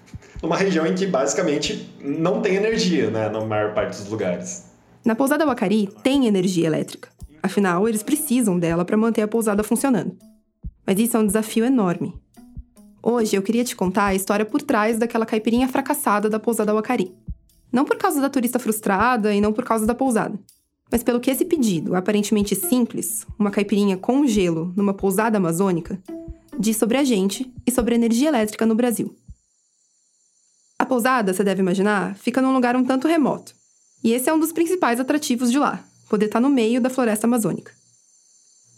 numa região em que basicamente não tem energia, né, na maior parte dos lugares. Na pousada Wacari tem energia elétrica. Afinal, eles precisam dela para manter a pousada funcionando. Mas isso é um desafio enorme. Hoje eu queria te contar a história por trás daquela caipirinha fracassada da pousada Wacari. Não por causa da turista frustrada e não por causa da pousada, mas pelo que esse pedido, aparentemente simples, uma caipirinha com gelo numa pousada amazônica, diz sobre a gente e sobre a energia elétrica no Brasil. A pousada, você deve imaginar, fica num lugar um tanto remoto. E esse é um dos principais atrativos de lá, poder estar no meio da floresta amazônica.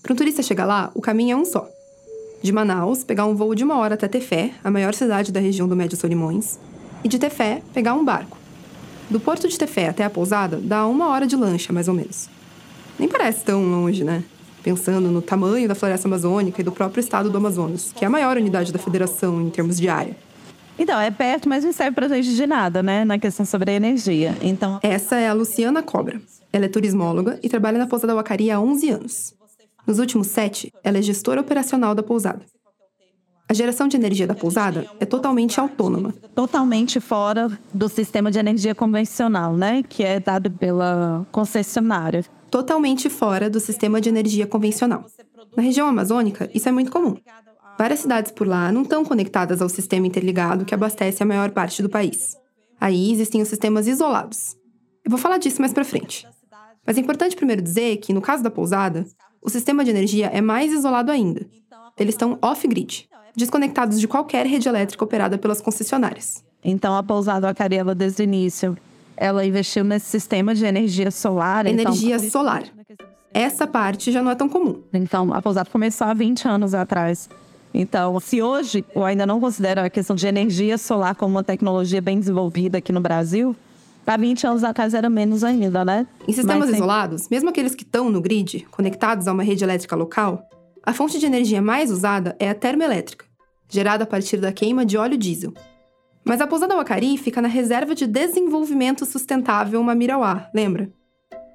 Para um turista chegar lá, o caminho é um só. De Manaus, pegar um voo de uma hora até Tefé, a maior cidade da região do Médio Solimões, e de Tefé, pegar um barco. Do porto de Tefé até a pousada, dá uma hora de lancha, mais ou menos. Nem parece tão longe, né? Pensando no tamanho da floresta amazônica e do próprio estado do Amazonas, que é a maior unidade da federação em termos de área. Então, é perto, mas não serve pra gente de nada, né? Na questão sobre a energia. Então. Essa é a Luciana Cobra. Ela é turismóloga e trabalha na pousada Wacari há 11 anos. Nos últimos sete, ela é gestora operacional da pousada. A geração de energia da pousada é totalmente autônoma. Totalmente fora do sistema de energia convencional, né? Que é dado pela concessionária. Totalmente fora do sistema de energia convencional. Na região amazônica, isso é muito comum. Várias cidades por lá não estão conectadas ao sistema interligado que abastece a maior parte do país. Aí existem os sistemas isolados. Eu vou falar disso mais para frente. Mas é importante primeiro dizer que, no caso da pousada, o sistema de energia é mais isolado ainda. Eles estão off-grid, desconectados de qualquer rede elétrica operada pelas concessionárias. Então, a pousada Acarela, desde o início, ela investiu nesse sistema de energia solar. Então, energia então, solar. Essa parte já não é tão comum. Então, a pousada começou há 20 anos atrás. Então, se hoje eu ainda não considero a questão de energia solar como uma tecnologia bem desenvolvida aqui no Brasil, há 20 anos atrás era menos ainda, né? Em sistemas Mas, isolados, mesmo aqueles que estão no grid, conectados a uma rede elétrica local, a fonte de energia mais usada é a termoelétrica, gerada a partir da queima de óleo diesel. Mas a pousada Wacari fica na Reserva de Desenvolvimento Sustentável Mamirauá, lembra?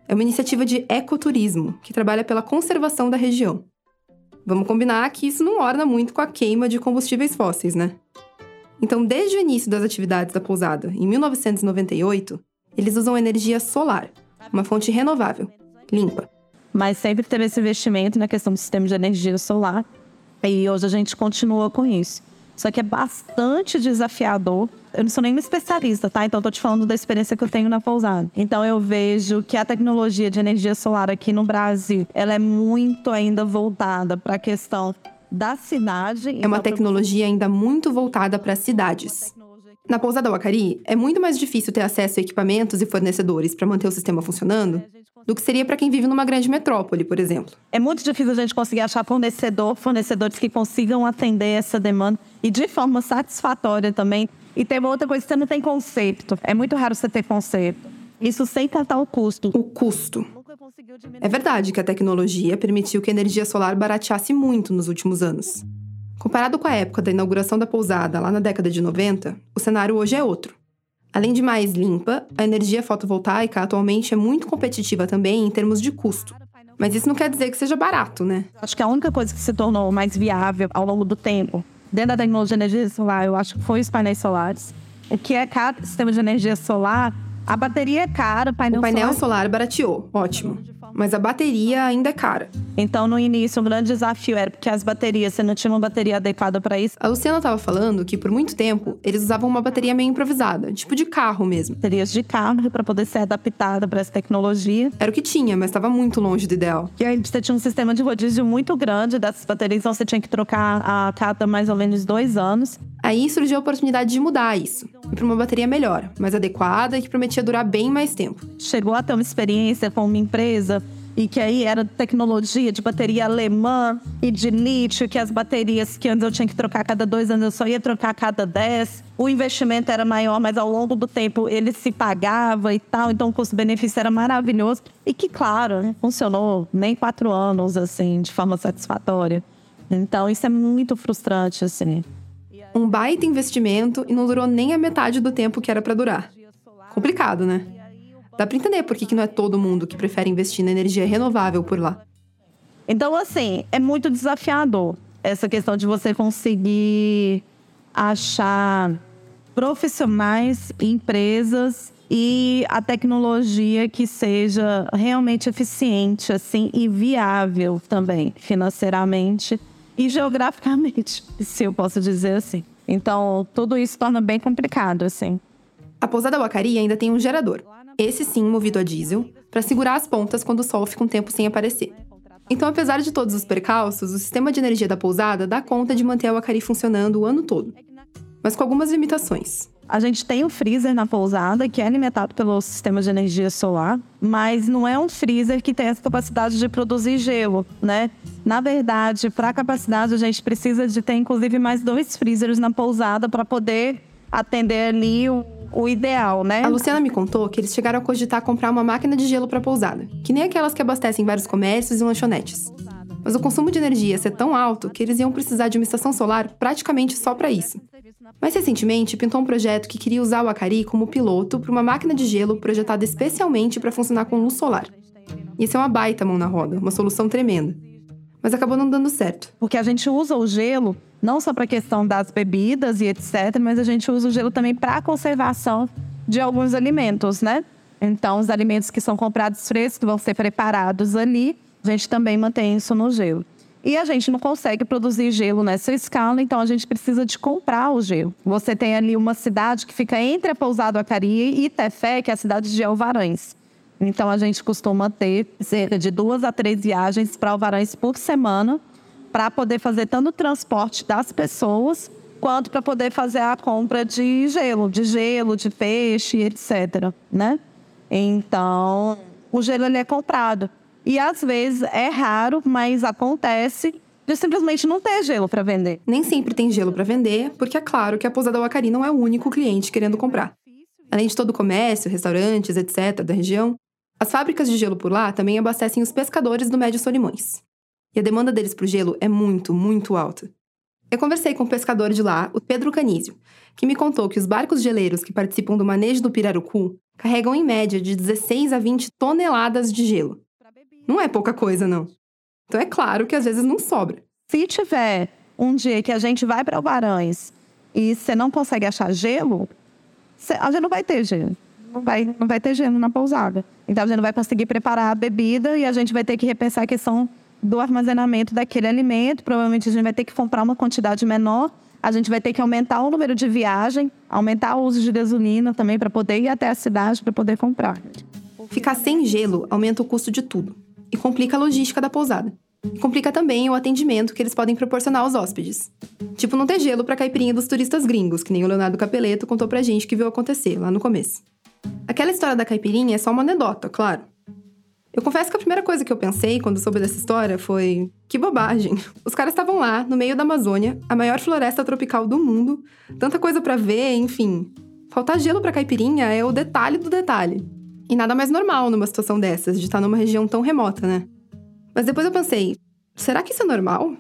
É uma iniciativa de ecoturismo que trabalha pela conservação da região. Vamos combinar que isso não orna muito com a queima de combustíveis fósseis, né? Então, desde o início das atividades da pousada, em 1998, eles usam energia solar, uma fonte renovável, limpa. Mas sempre teve esse investimento na questão do sistema de energia solar, e hoje a gente continua com isso. Só que é bastante desafiador eu não sou nenhuma especialista, tá? Então, estou te falando da experiência que eu tenho na pousada. Então, eu vejo que a tecnologia de energia solar aqui no Brasil, ela é muito ainda voltada para a questão da cidade. É uma tecnologia ainda muito voltada para cidades. Na pousada Wacari, é muito mais difícil ter acesso a equipamentos e fornecedores para manter o sistema funcionando do que seria para quem vive numa grande metrópole, por exemplo. É muito difícil a gente conseguir achar fornecedor, fornecedores que consigam atender essa demanda e de forma satisfatória também. E tem uma outra coisa, você não tem conceito. É muito raro você ter conceito. Isso sem tratar o custo. O custo. É verdade que a tecnologia permitiu que a energia solar barateasse muito nos últimos anos. Comparado com a época da inauguração da pousada, lá na década de 90, o cenário hoje é outro. Além de mais limpa, a energia fotovoltaica atualmente é muito competitiva também em termos de custo. Mas isso não quer dizer que seja barato, né? Acho que a única coisa que se tornou mais viável ao longo do tempo dentro da tecnologia de energia solar, eu acho que foi os painéis solares. O que é caro sistema de energia solar, a bateria é cara, painel o painel solar... solar barateou, ótimo mas a bateria ainda é cara. Então, no início, um grande desafio era porque as baterias, você não tinha uma bateria adequada para isso. A Luciana estava falando que, por muito tempo, eles usavam uma bateria meio improvisada, tipo de carro mesmo. Baterias de carro para poder ser adaptada para essa tecnologia. Era o que tinha, mas estava muito longe do ideal. E aí, você tinha um sistema de rodízio muito grande dessas baterias, então você tinha que trocar a cada mais ou menos dois anos. Aí surgiu a oportunidade de mudar isso, e para uma bateria melhor, mais adequada e que prometia durar bem mais tempo. Chegou a ter uma experiência com uma empresa e que aí era tecnologia de bateria alemã e de lítio, que as baterias que antes eu tinha que trocar cada dois anos, eu só ia trocar cada dez. O investimento era maior, mas ao longo do tempo ele se pagava e tal, então o custo-benefício era maravilhoso. E que, claro, né, funcionou nem quatro anos, assim, de forma satisfatória. Então isso é muito frustrante, assim. Um baita investimento e não durou nem a metade do tempo que era para durar. Complicado, né? Dá para entender por que, que não é todo mundo que prefere investir na energia renovável por lá. Então, assim, é muito desafiador essa questão de você conseguir achar profissionais, empresas e a tecnologia que seja realmente eficiente assim e viável também financeiramente e geograficamente, se eu posso dizer assim. Então, tudo isso torna bem complicado assim. A pousada Wacari ainda tem um gerador, esse sim movido a diesel, para segurar as pontas quando o sol fica um tempo sem aparecer. Então, apesar de todos os percalços, o sistema de energia da pousada dá conta de manter a Wacari funcionando o ano todo, mas com algumas limitações. A gente tem um freezer na pousada que é alimentado pelo sistema de energia solar, mas não é um freezer que tem essa capacidade de produzir gelo, né? Na verdade, para a capacidade, a gente precisa de ter inclusive mais dois freezers na pousada para poder atender ali o, o, ideal, né? A Luciana me contou que eles chegaram a cogitar comprar uma máquina de gelo para a pousada, que nem aquelas que abastecem vários comércios e lanchonetes. Mas o consumo de energia ia ser tão alto que eles iam precisar de uma estação solar praticamente só para isso. Mais recentemente, pintou um projeto que queria usar o Acari como piloto para uma máquina de gelo projetada especialmente para funcionar com luz solar. Isso é uma baita mão na roda, uma solução tremenda. Mas acabou não dando certo. Porque a gente usa o gelo não só para a questão das bebidas e etc, mas a gente usa o gelo também para a conservação de alguns alimentos, né? Então, os alimentos que são comprados frescos vão ser preparados ali, a gente também mantém isso no gelo. E a gente não consegue produzir gelo nessa escala, então a gente precisa de comprar o gelo. Você tem ali uma cidade que fica entre a Pousada Acari e Tefé, que é a cidade de Alvarães. Então a gente costuma ter cerca de duas a três viagens para Alvarães por semana, para poder fazer tanto o transporte das pessoas, quanto para poder fazer a compra de gelo, de gelo, de peixe, etc. Né? Então, o gelo ele é comprado. E às vezes é raro, mas acontece de simplesmente não ter gelo para vender. Nem sempre tem gelo para vender, porque é claro que a Pousada Wacari não é o único cliente querendo comprar. Além de todo o comércio, restaurantes, etc., da região, as fábricas de gelo por lá também abastecem os pescadores do Médio Solimões. E a demanda deles para o gelo é muito, muito alta. Eu conversei com um pescador de lá, o Pedro Canísio, que me contou que os barcos geleiros que participam do manejo do pirarucu carregam em média de 16 a 20 toneladas de gelo. Não é pouca coisa, não. Então é claro que às vezes não sobra. Se tiver um dia que a gente vai para Alvarães e você não consegue achar gelo, a gente não vai ter gelo. Não vai, não vai ter gelo na pousada. Então a gente não vai conseguir preparar a bebida e a gente vai ter que repensar a questão do armazenamento daquele alimento. Provavelmente a gente vai ter que comprar uma quantidade menor. A gente vai ter que aumentar o número de viagem, aumentar o uso de gasolina também para poder ir até a cidade para poder comprar. Ficar sem gelo aumenta o custo de tudo e complica a logística da pousada. E complica também o atendimento que eles podem proporcionar aos hóspedes. Tipo, não ter gelo para caipirinha dos turistas gringos, que nem o Leonardo Capeleto contou pra gente que viu acontecer lá no começo. Aquela história da caipirinha é só uma anedota, claro. Eu confesso que a primeira coisa que eu pensei quando soube dessa história foi: que bobagem. Os caras estavam lá, no meio da Amazônia, a maior floresta tropical do mundo, tanta coisa para ver, enfim. Faltar gelo para caipirinha é o detalhe do detalhe. E nada mais normal numa situação dessas, de estar numa região tão remota, né? Mas depois eu pensei, será que isso é normal?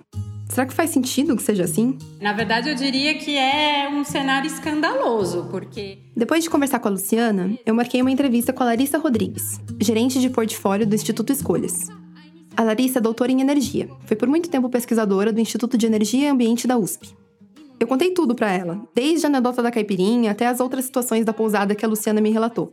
Será que faz sentido que seja assim? Na verdade, eu diria que é um cenário escandaloso, porque. Depois de conversar com a Luciana, eu marquei uma entrevista com a Larissa Rodrigues, gerente de portfólio do Instituto Escolhas. A Larissa é doutora em energia, foi por muito tempo pesquisadora do Instituto de Energia e Ambiente da USP. Eu contei tudo para ela, desde a anedota da caipirinha até as outras situações da pousada que a Luciana me relatou.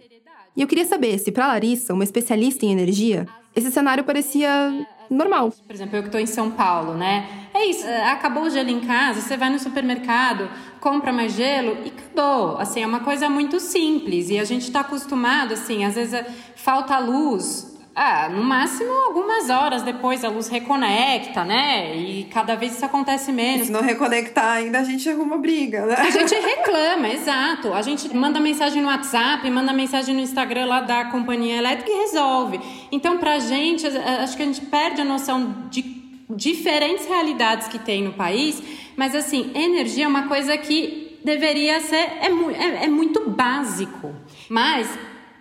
E eu queria saber se, para Larissa, uma especialista em energia, esse cenário parecia normal. Por exemplo, eu que estou em São Paulo, né? É isso, é, acabou o gelo em casa, você vai no supermercado, compra mais gelo e acabou. Assim, é uma coisa muito simples e a gente está acostumado, assim, às vezes falta luz, ah, no máximo algumas horas depois a luz reconecta, né? E cada vez isso acontece menos. se não reconectar ainda, a gente arruma briga, né? A gente reclama, exato. A gente manda mensagem no WhatsApp, manda mensagem no Instagram lá da companhia elétrica e resolve. Então, pra gente, acho que a gente perde a noção de diferentes realidades que tem no país, mas assim, energia é uma coisa que deveria ser, é, é, é muito básico. Mas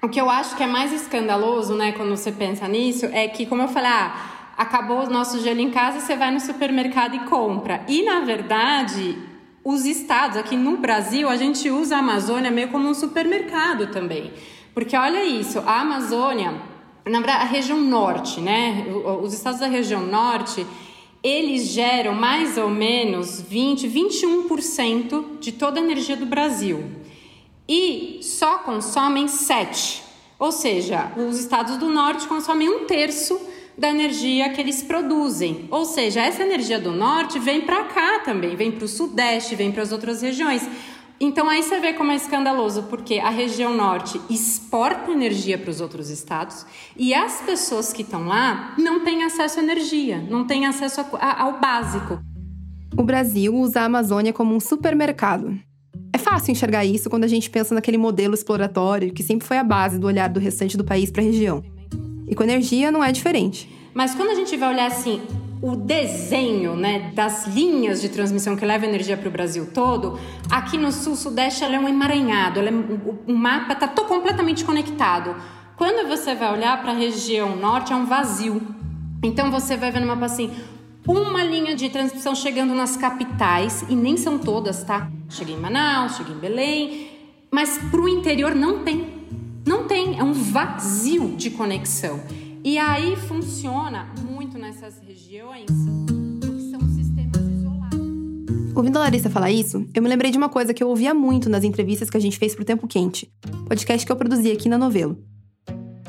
o que eu acho que é mais escandaloso, né, quando você pensa nisso, é que, como eu falei, ah, acabou o nosso gelo em casa, você vai no supermercado e compra. E, na verdade, os estados, aqui no Brasil, a gente usa a Amazônia meio como um supermercado também. Porque olha isso, a Amazônia, na a região norte, né? Os estados da região norte, eles geram mais ou menos 20, 21% de toda a energia do Brasil. E só consomem 7. Ou seja, os estados do norte consomem um terço da energia que eles produzem. Ou seja, essa energia do norte vem para cá também, vem para o sudeste, vem para as outras regiões. Então aí você vê como é escandaloso, porque a região norte exporta energia para os outros estados e as pessoas que estão lá não têm acesso à energia, não têm acesso ao básico. O Brasil usa a Amazônia como um supermercado. É fácil enxergar isso quando a gente pensa naquele modelo exploratório que sempre foi a base do olhar do restante do país para a região. E com energia não é diferente. Mas quando a gente vai olhar assim, o desenho né, das linhas de transmissão que leva energia para o Brasil todo, aqui no sul-sudeste ela é um emaranhado, é, o mapa está completamente conectado. Quando você vai olhar para a região norte, é um vazio. Então você vai ver no mapa assim, uma linha de transmissão chegando nas capitais, e nem são todas, tá? Chega em Manaus, chega em Belém, mas para o interior não tem. Não tem, é um vazio de conexão. E aí funciona muito nessas regiões. Ouvindo a Larissa falar isso, eu me lembrei de uma coisa que eu ouvia muito nas entrevistas que a gente fez pro Tempo Quente, podcast que eu produzi aqui na Novelo.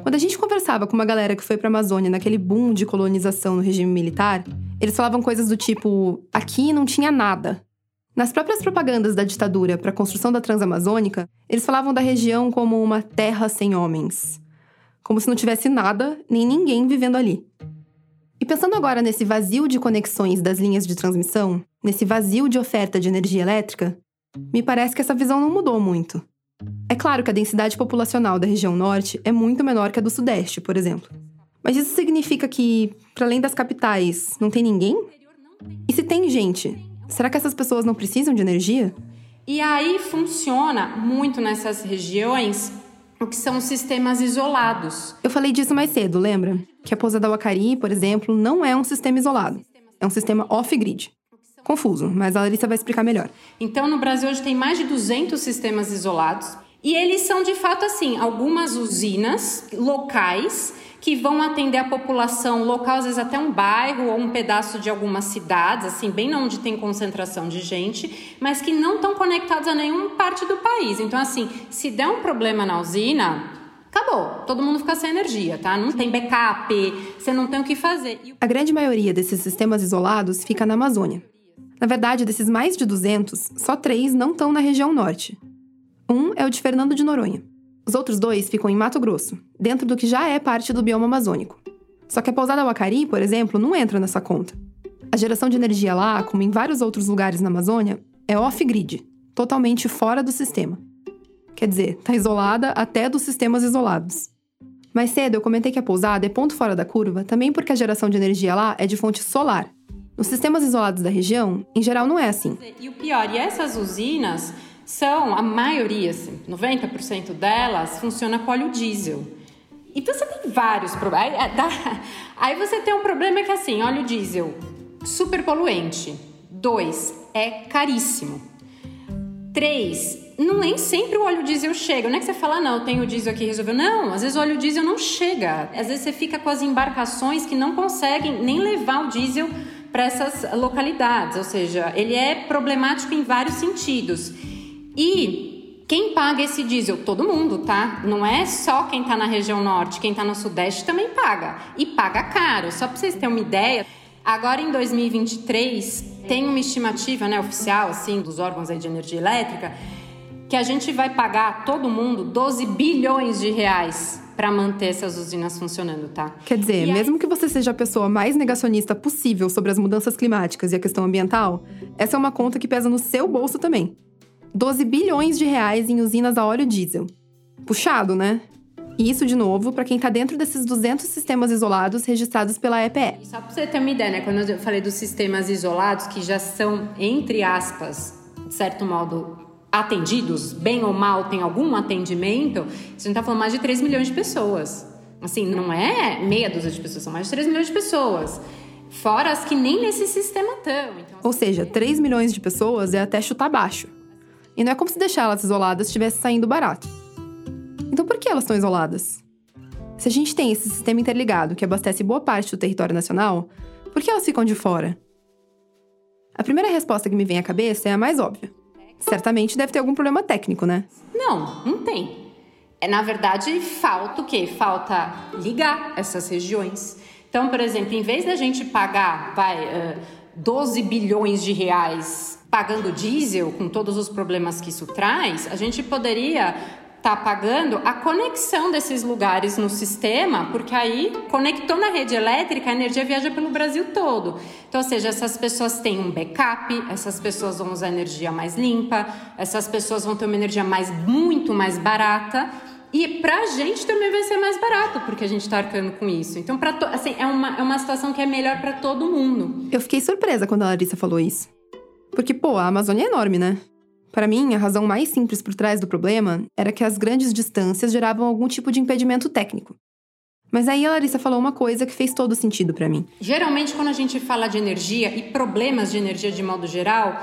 Quando a gente conversava com uma galera que foi pra Amazônia naquele boom de colonização no regime militar, eles falavam coisas do tipo: aqui não tinha nada. Nas próprias propagandas da ditadura para a construção da Transamazônica, eles falavam da região como uma terra sem homens como se não tivesse nada nem ninguém vivendo ali. E pensando agora nesse vazio de conexões das linhas de transmissão, nesse vazio de oferta de energia elétrica, me parece que essa visão não mudou muito. É claro que a densidade populacional da região norte é muito menor que a do sudeste, por exemplo. Mas isso significa que, para além das capitais, não tem ninguém? E se tem gente, será que essas pessoas não precisam de energia? E aí funciona muito nessas regiões o que são sistemas isolados. Eu falei disso mais cedo, lembra? Que a Pousada Wacari, por exemplo, não é um sistema isolado. É um sistema off-grid. Confuso, mas a Larissa vai explicar melhor. Então, no Brasil hoje tem mais de 200 sistemas isolados. E eles são, de fato, assim, algumas usinas locais que vão atender a população local, às vezes até um bairro ou um pedaço de algumas cidades, assim, bem onde tem concentração de gente, mas que não estão conectados a nenhuma parte do país. Então, assim, se der um problema na usina, acabou. Todo mundo fica sem energia, tá? Não tem backup, você não tem o que fazer. A grande maioria desses sistemas isolados fica na Amazônia. Na verdade, desses mais de 200, só três não estão na região norte. Um é o de Fernando de Noronha. Os outros dois ficam em Mato Grosso, dentro do que já é parte do bioma amazônico. Só que a pousada Wacari, por exemplo, não entra nessa conta. A geração de energia lá, como em vários outros lugares na Amazônia, é off-grid, totalmente fora do sistema. Quer dizer, está isolada até dos sistemas isolados. Mais cedo eu comentei que a pousada é ponto fora da curva também porque a geração de energia lá é de fonte solar. Nos sistemas isolados da região, em geral, não é assim. E o pior, e essas usinas são, a maioria, assim, 90% delas, funciona com óleo diesel. Então você tem vários problemas. Aí, é, aí você tem um problema que assim, óleo diesel, super poluente. Dois, é caríssimo. Três, não nem sempre o óleo diesel chega. Não é que você fala, ah, não, eu tenho diesel aqui resolveu. Não, às vezes o óleo diesel não chega. Às vezes você fica com as embarcações que não conseguem nem levar o diesel para essas localidades. Ou seja, ele é problemático em vários sentidos. E quem paga esse diesel? Todo mundo, tá? Não é só quem está na região norte, quem está no sudeste também paga. E paga caro. Só para vocês terem uma ideia, agora em 2023 tem uma estimativa né, oficial assim, dos órgãos de energia elétrica que a gente vai pagar todo mundo 12 bilhões de reais para manter essas usinas funcionando, tá? Quer dizer, mesmo que você seja a pessoa mais negacionista possível sobre as mudanças climáticas e a questão ambiental, essa é uma conta que pesa no seu bolso também. 12 bilhões de reais em usinas a óleo diesel. Puxado, né? E isso, de novo, para quem está dentro desses 200 sistemas isolados registrados pela EPE. Só para você ter uma ideia, né? Quando eu falei dos sistemas isolados, que já são, entre aspas, de certo modo, atendidos, bem ou mal, tem algum atendimento, a gente está falando mais de 3 milhões de pessoas. Assim, não é meia dúzia de pessoas, são mais de 3 milhões de pessoas. Fora as que nem nesse sistema estão. Então, ou seja, 3 milhões de pessoas é até chutar baixo. E não é como se deixá-las isoladas estivesse saindo barato. Então por que elas estão isoladas? Se a gente tem esse sistema interligado que abastece boa parte do território nacional, por que elas ficam de fora? A primeira resposta que me vem à cabeça é a mais óbvia. Certamente deve ter algum problema técnico, né? Não, não tem. É, na verdade, falta o quê? Falta ligar essas regiões. Então, por exemplo, em vez da gente pagar, vai, uh, 12 bilhões de reais pagando diesel, com todos os problemas que isso traz, a gente poderia está pagando a conexão desses lugares no sistema, porque aí conectou na rede elétrica, a energia viaja pelo Brasil todo. Então, ou seja, essas pessoas têm um backup, essas pessoas vão usar energia mais limpa, essas pessoas vão ter uma energia mais muito mais barata. E para a gente também vai ser mais barato, porque a gente está arcando com isso. Então, pra assim, é, uma, é uma situação que é melhor para todo mundo. Eu fiquei surpresa quando a Larissa falou isso. Porque, pô, a Amazônia é enorme, né? Para mim, a razão mais simples por trás do problema era que as grandes distâncias geravam algum tipo de impedimento técnico. Mas aí a Larissa falou uma coisa que fez todo sentido para mim. Geralmente, quando a gente fala de energia e problemas de energia de modo geral,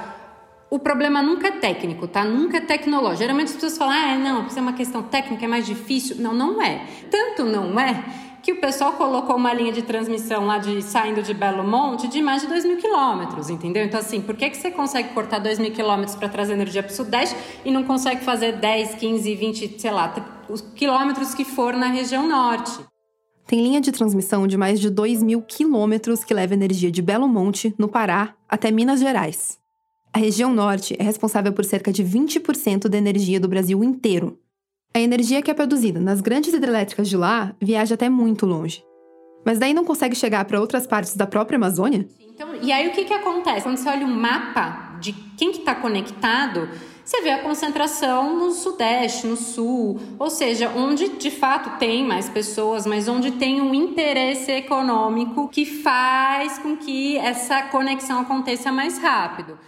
o problema nunca é técnico, tá? Nunca é tecnológico. Geralmente as pessoas falam, ah, é, não, isso é uma questão técnica, é mais difícil. Não, não é. Tanto não é que o pessoal colocou uma linha de transmissão lá de saindo de Belo Monte de mais de 2 mil quilômetros, entendeu? Então, assim, por que, que você consegue cortar 2 mil quilômetros para trazer energia para o Sudeste e não consegue fazer 10, 15, 20, sei lá, os quilômetros que for na região norte? Tem linha de transmissão de mais de 2 mil quilômetros que leva energia de Belo Monte, no Pará, até Minas Gerais. A região norte é responsável por cerca de 20% da energia do Brasil inteiro. A energia que é produzida nas grandes hidrelétricas de lá viaja até muito longe. Mas daí não consegue chegar para outras partes da própria Amazônia? Então, e aí o que, que acontece? Quando você olha um mapa de quem que está conectado, você vê a concentração no sudeste, no sul, ou seja, onde de fato tem mais pessoas, mas onde tem um interesse econômico que faz com que essa conexão aconteça mais rápido.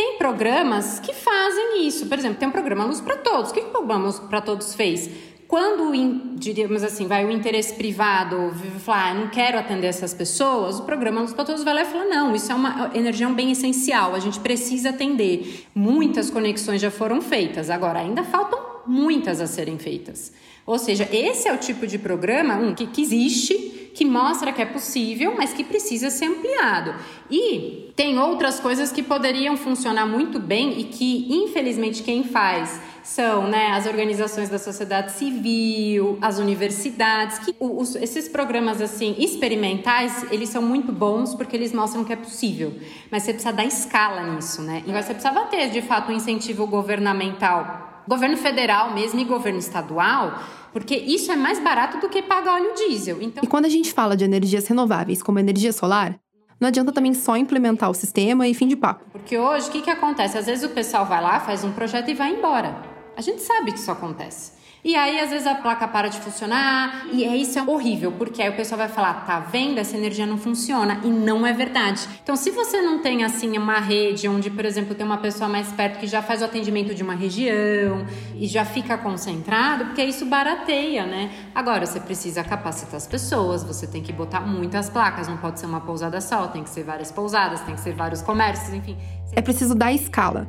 Tem programas que fazem isso. Por exemplo, tem um programa Luz para Todos. O que, o programa Luz para Todos fez? Quando, diríamos assim, vai o interesse privado falar, ah, não quero atender essas pessoas, o programa Luz para Todos vai lá e fala, não, isso é uma energia um bem essencial, a gente precisa atender. Muitas conexões já foram feitas, agora ainda faltam muitas a serem feitas. Ou seja, esse é o tipo de programa um, que, que existe, que mostra que é possível, mas que precisa ser ampliado. E tem outras coisas que poderiam funcionar muito bem e que, infelizmente, quem faz são né, as organizações da sociedade civil, as universidades, que os, esses programas assim experimentais, eles são muito bons porque eles mostram que é possível, mas você precisa dar escala nisso, né? E você precisava ter, de fato, um incentivo governamental, governo federal mesmo e governo estadual, porque isso é mais barato do que pagar óleo diesel. Então... E quando a gente fala de energias renováveis, como energia solar, não adianta também só implementar o sistema e fim de papo. Porque hoje, o que, que acontece? Às vezes o pessoal vai lá, faz um projeto e vai embora. A gente sabe que isso acontece. E aí, às vezes, a placa para de funcionar, e é isso é horrível, porque aí o pessoal vai falar, tá vendo? Essa energia não funciona, e não é verdade. Então, se você não tem, assim, uma rede onde, por exemplo, tem uma pessoa mais perto que já faz o atendimento de uma região e já fica concentrado, porque isso barateia, né? Agora, você precisa capacitar as pessoas, você tem que botar muitas placas, não pode ser uma pousada só, tem que ser várias pousadas, tem que ser vários comércios, enfim. É preciso dar escala.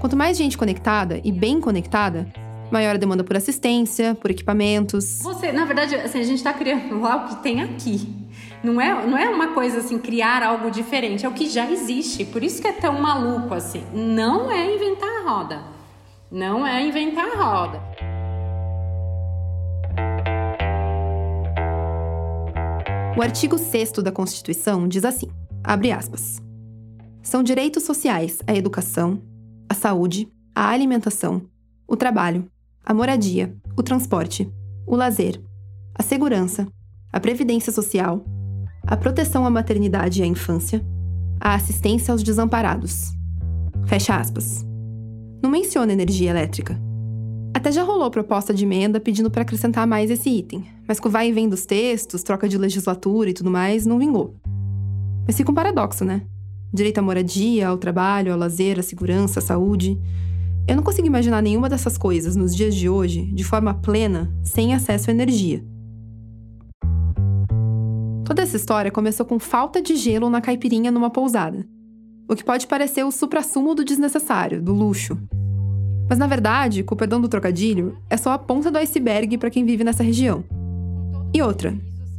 Quanto mais gente conectada e bem conectada, maior demanda por assistência, por equipamentos. Você, na verdade, assim, a gente está criando algo que tem aqui. Não é, não é uma coisa assim, criar algo diferente, é o que já existe. Por isso que é tão maluco assim. Não é inventar a roda. Não é inventar a roda. O artigo 6 da Constituição diz assim: abre aspas. São direitos sociais a educação, a saúde, a alimentação, o trabalho, a moradia, o transporte, o lazer, a segurança, a previdência social, a proteção à maternidade e à infância, a assistência aos desamparados. Fecha aspas. Não menciona energia elétrica. Até já rolou proposta de emenda pedindo para acrescentar mais esse item, mas com o vai e vem dos textos, troca de legislatura e tudo mais, não vingou. Mas fica um paradoxo, né? Direito à moradia, ao trabalho, ao lazer, à segurança, à saúde. Eu não consigo imaginar nenhuma dessas coisas nos dias de hoje de forma plena, sem acesso à energia. Toda essa história começou com falta de gelo na caipirinha numa pousada, o que pode parecer o suprassumo do desnecessário, do luxo. Mas na verdade, com o perdão do trocadilho, é só a ponta do iceberg para quem vive nessa região. E outra,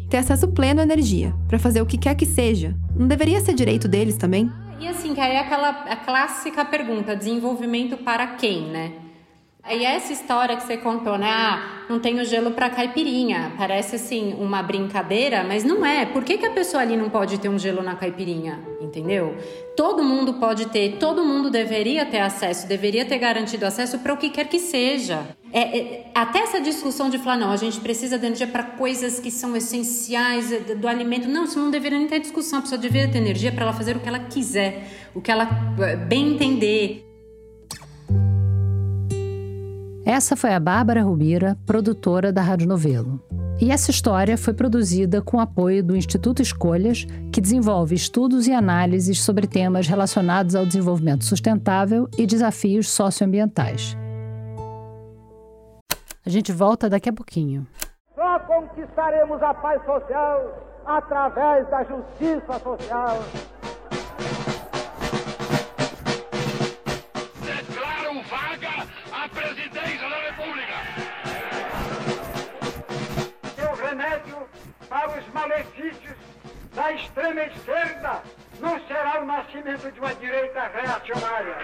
ter acesso pleno à energia, para fazer o que quer que seja, não deveria ser direito deles também? E assim, que aí é aquela a clássica pergunta, desenvolvimento para quem, né? Aí essa história que você contou, né? Ah, não tenho gelo para caipirinha. Parece assim uma brincadeira, mas não é. Por que, que a pessoa ali não pode ter um gelo na caipirinha? Entendeu? Todo mundo pode ter, todo mundo deveria ter acesso, deveria ter garantido acesso para o que quer que seja. É, é, até essa discussão de falar, não, a gente precisa de energia para coisas que são essenciais é, do alimento. Não, isso não deveria nem ter discussão. A pessoa deveria ter energia para ela fazer o que ela quiser, o que ela é, bem entender. Essa foi a Bárbara Rubira, produtora da Rádio Novelo. E essa história foi produzida com apoio do Instituto Escolhas, que desenvolve estudos e análises sobre temas relacionados ao desenvolvimento sustentável e desafios socioambientais. A gente volta daqui a pouquinho. Só conquistaremos a paz social através da justiça social. Declaro vaga a presidência da República. Seu remédio para os malefícios da extrema esquerda não será o nascimento de uma direita reacionária.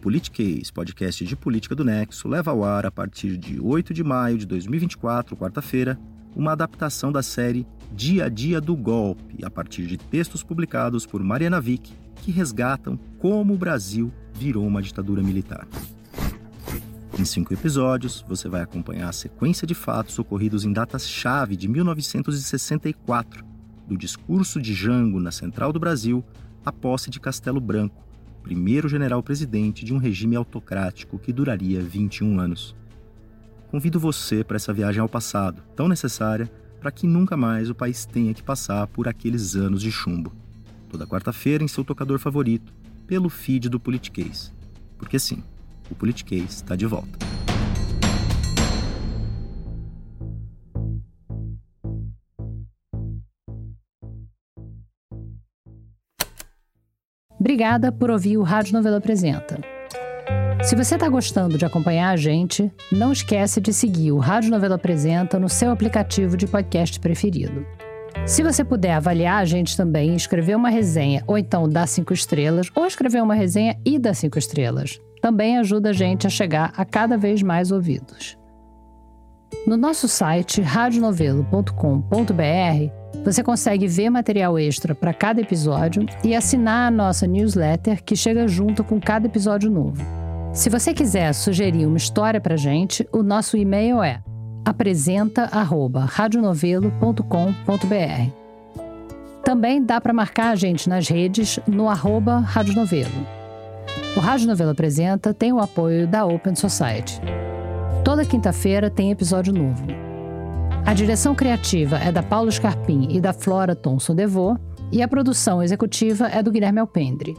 Politiquês, podcast de política do Nexo, leva ao ar a partir de 8 de maio de 2024, quarta-feira, uma adaptação da série Dia a Dia do Golpe, a partir de textos publicados por Mariana Vick, que resgatam como o Brasil virou uma ditadura militar. Em cinco episódios, você vai acompanhar a sequência de fatos ocorridos em datas-chave de 1964, do discurso de Jango na Central do Brasil à posse de Castelo Branco, primeiro general-presidente de um regime autocrático que duraria 21 anos. Convido você para essa viagem ao passado, tão necessária para que nunca mais o país tenha que passar por aqueles anos de chumbo. Toda quarta-feira em seu tocador favorito, pelo feed do Politiquês. Porque sim, o Politiquês está de volta. Obrigada por ouvir o Rádio Novela Apresenta. Se você está gostando de acompanhar a gente, não esquece de seguir o Rádio Novela Apresenta no seu aplicativo de podcast preferido. Se você puder avaliar a gente também, escrever uma resenha ou então dar cinco estrelas, ou escrever uma resenha e dar cinco estrelas, também ajuda a gente a chegar a cada vez mais ouvidos. No nosso site radionovelo.com.br você consegue ver material extra para cada episódio e assinar a nossa newsletter que chega junto com cada episódio novo. Se você quiser sugerir uma história para gente, o nosso e-mail é apresenta@radionovelo.com.br. Também dá para marcar a gente nas redes no arroba Rádio Novelo. O Rádio Novelo Apresenta tem o apoio da Open Society. Toda quinta-feira tem episódio novo. A direção criativa é da Paulo Scarpim e da Flora Thomson Devô, e a produção executiva é do Guilherme Alpendre.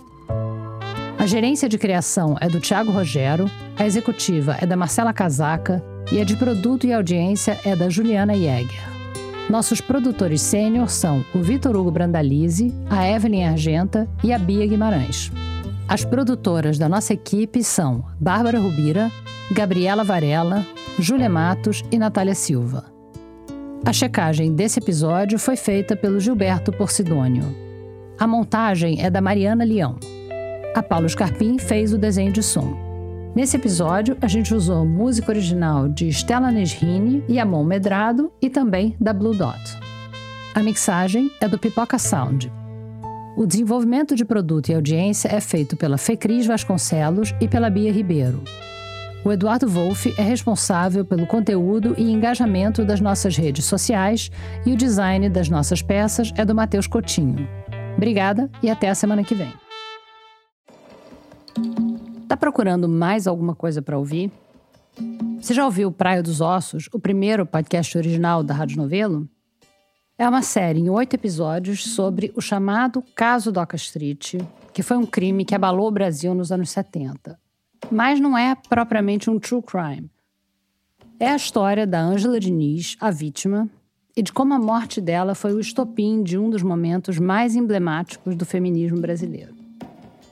A gerência de criação é do Tiago Rogero, a executiva é da Marcela Casaca e a de produto e audiência é da Juliana Jäger. Nossos produtores sênior são o Vitor Hugo Brandalize, a Evelyn Argenta e a Bia Guimarães. As produtoras da nossa equipe são Bárbara Rubira, Gabriela Varela, Júlia Matos e Natália Silva. A checagem desse episódio foi feita pelo Gilberto Porcidônio. A montagem é da Mariana Leão. A Paulo Scarpim fez o desenho de som. Nesse episódio, a gente usou música original de Stella Nesrini e Amon Medrado e também da Blue Dot. A mixagem é do Pipoca Sound. O desenvolvimento de produto e audiência é feito pela Fecris Vasconcelos e pela Bia Ribeiro. O Eduardo Wolff é responsável pelo conteúdo e engajamento das nossas redes sociais e o design das nossas peças é do Matheus Cotinho. Obrigada e até a semana que vem. Tá procurando mais alguma coisa para ouvir? Você já ouviu Praia dos Ossos, o primeiro podcast original da Rádio Novelo? É uma série em oito episódios sobre o chamado Caso Doca Street, que foi um crime que abalou o Brasil nos anos 70 mas não é propriamente um true crime. É a história da Ângela Diniz, a vítima, e de como a morte dela foi o estopim de um dos momentos mais emblemáticos do feminismo brasileiro.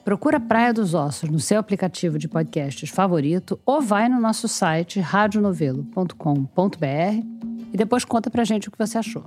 Procura Praia dos Ossos no seu aplicativo de podcasts favorito ou vai no nosso site radionovelo.com.br e depois conta pra gente o que você achou.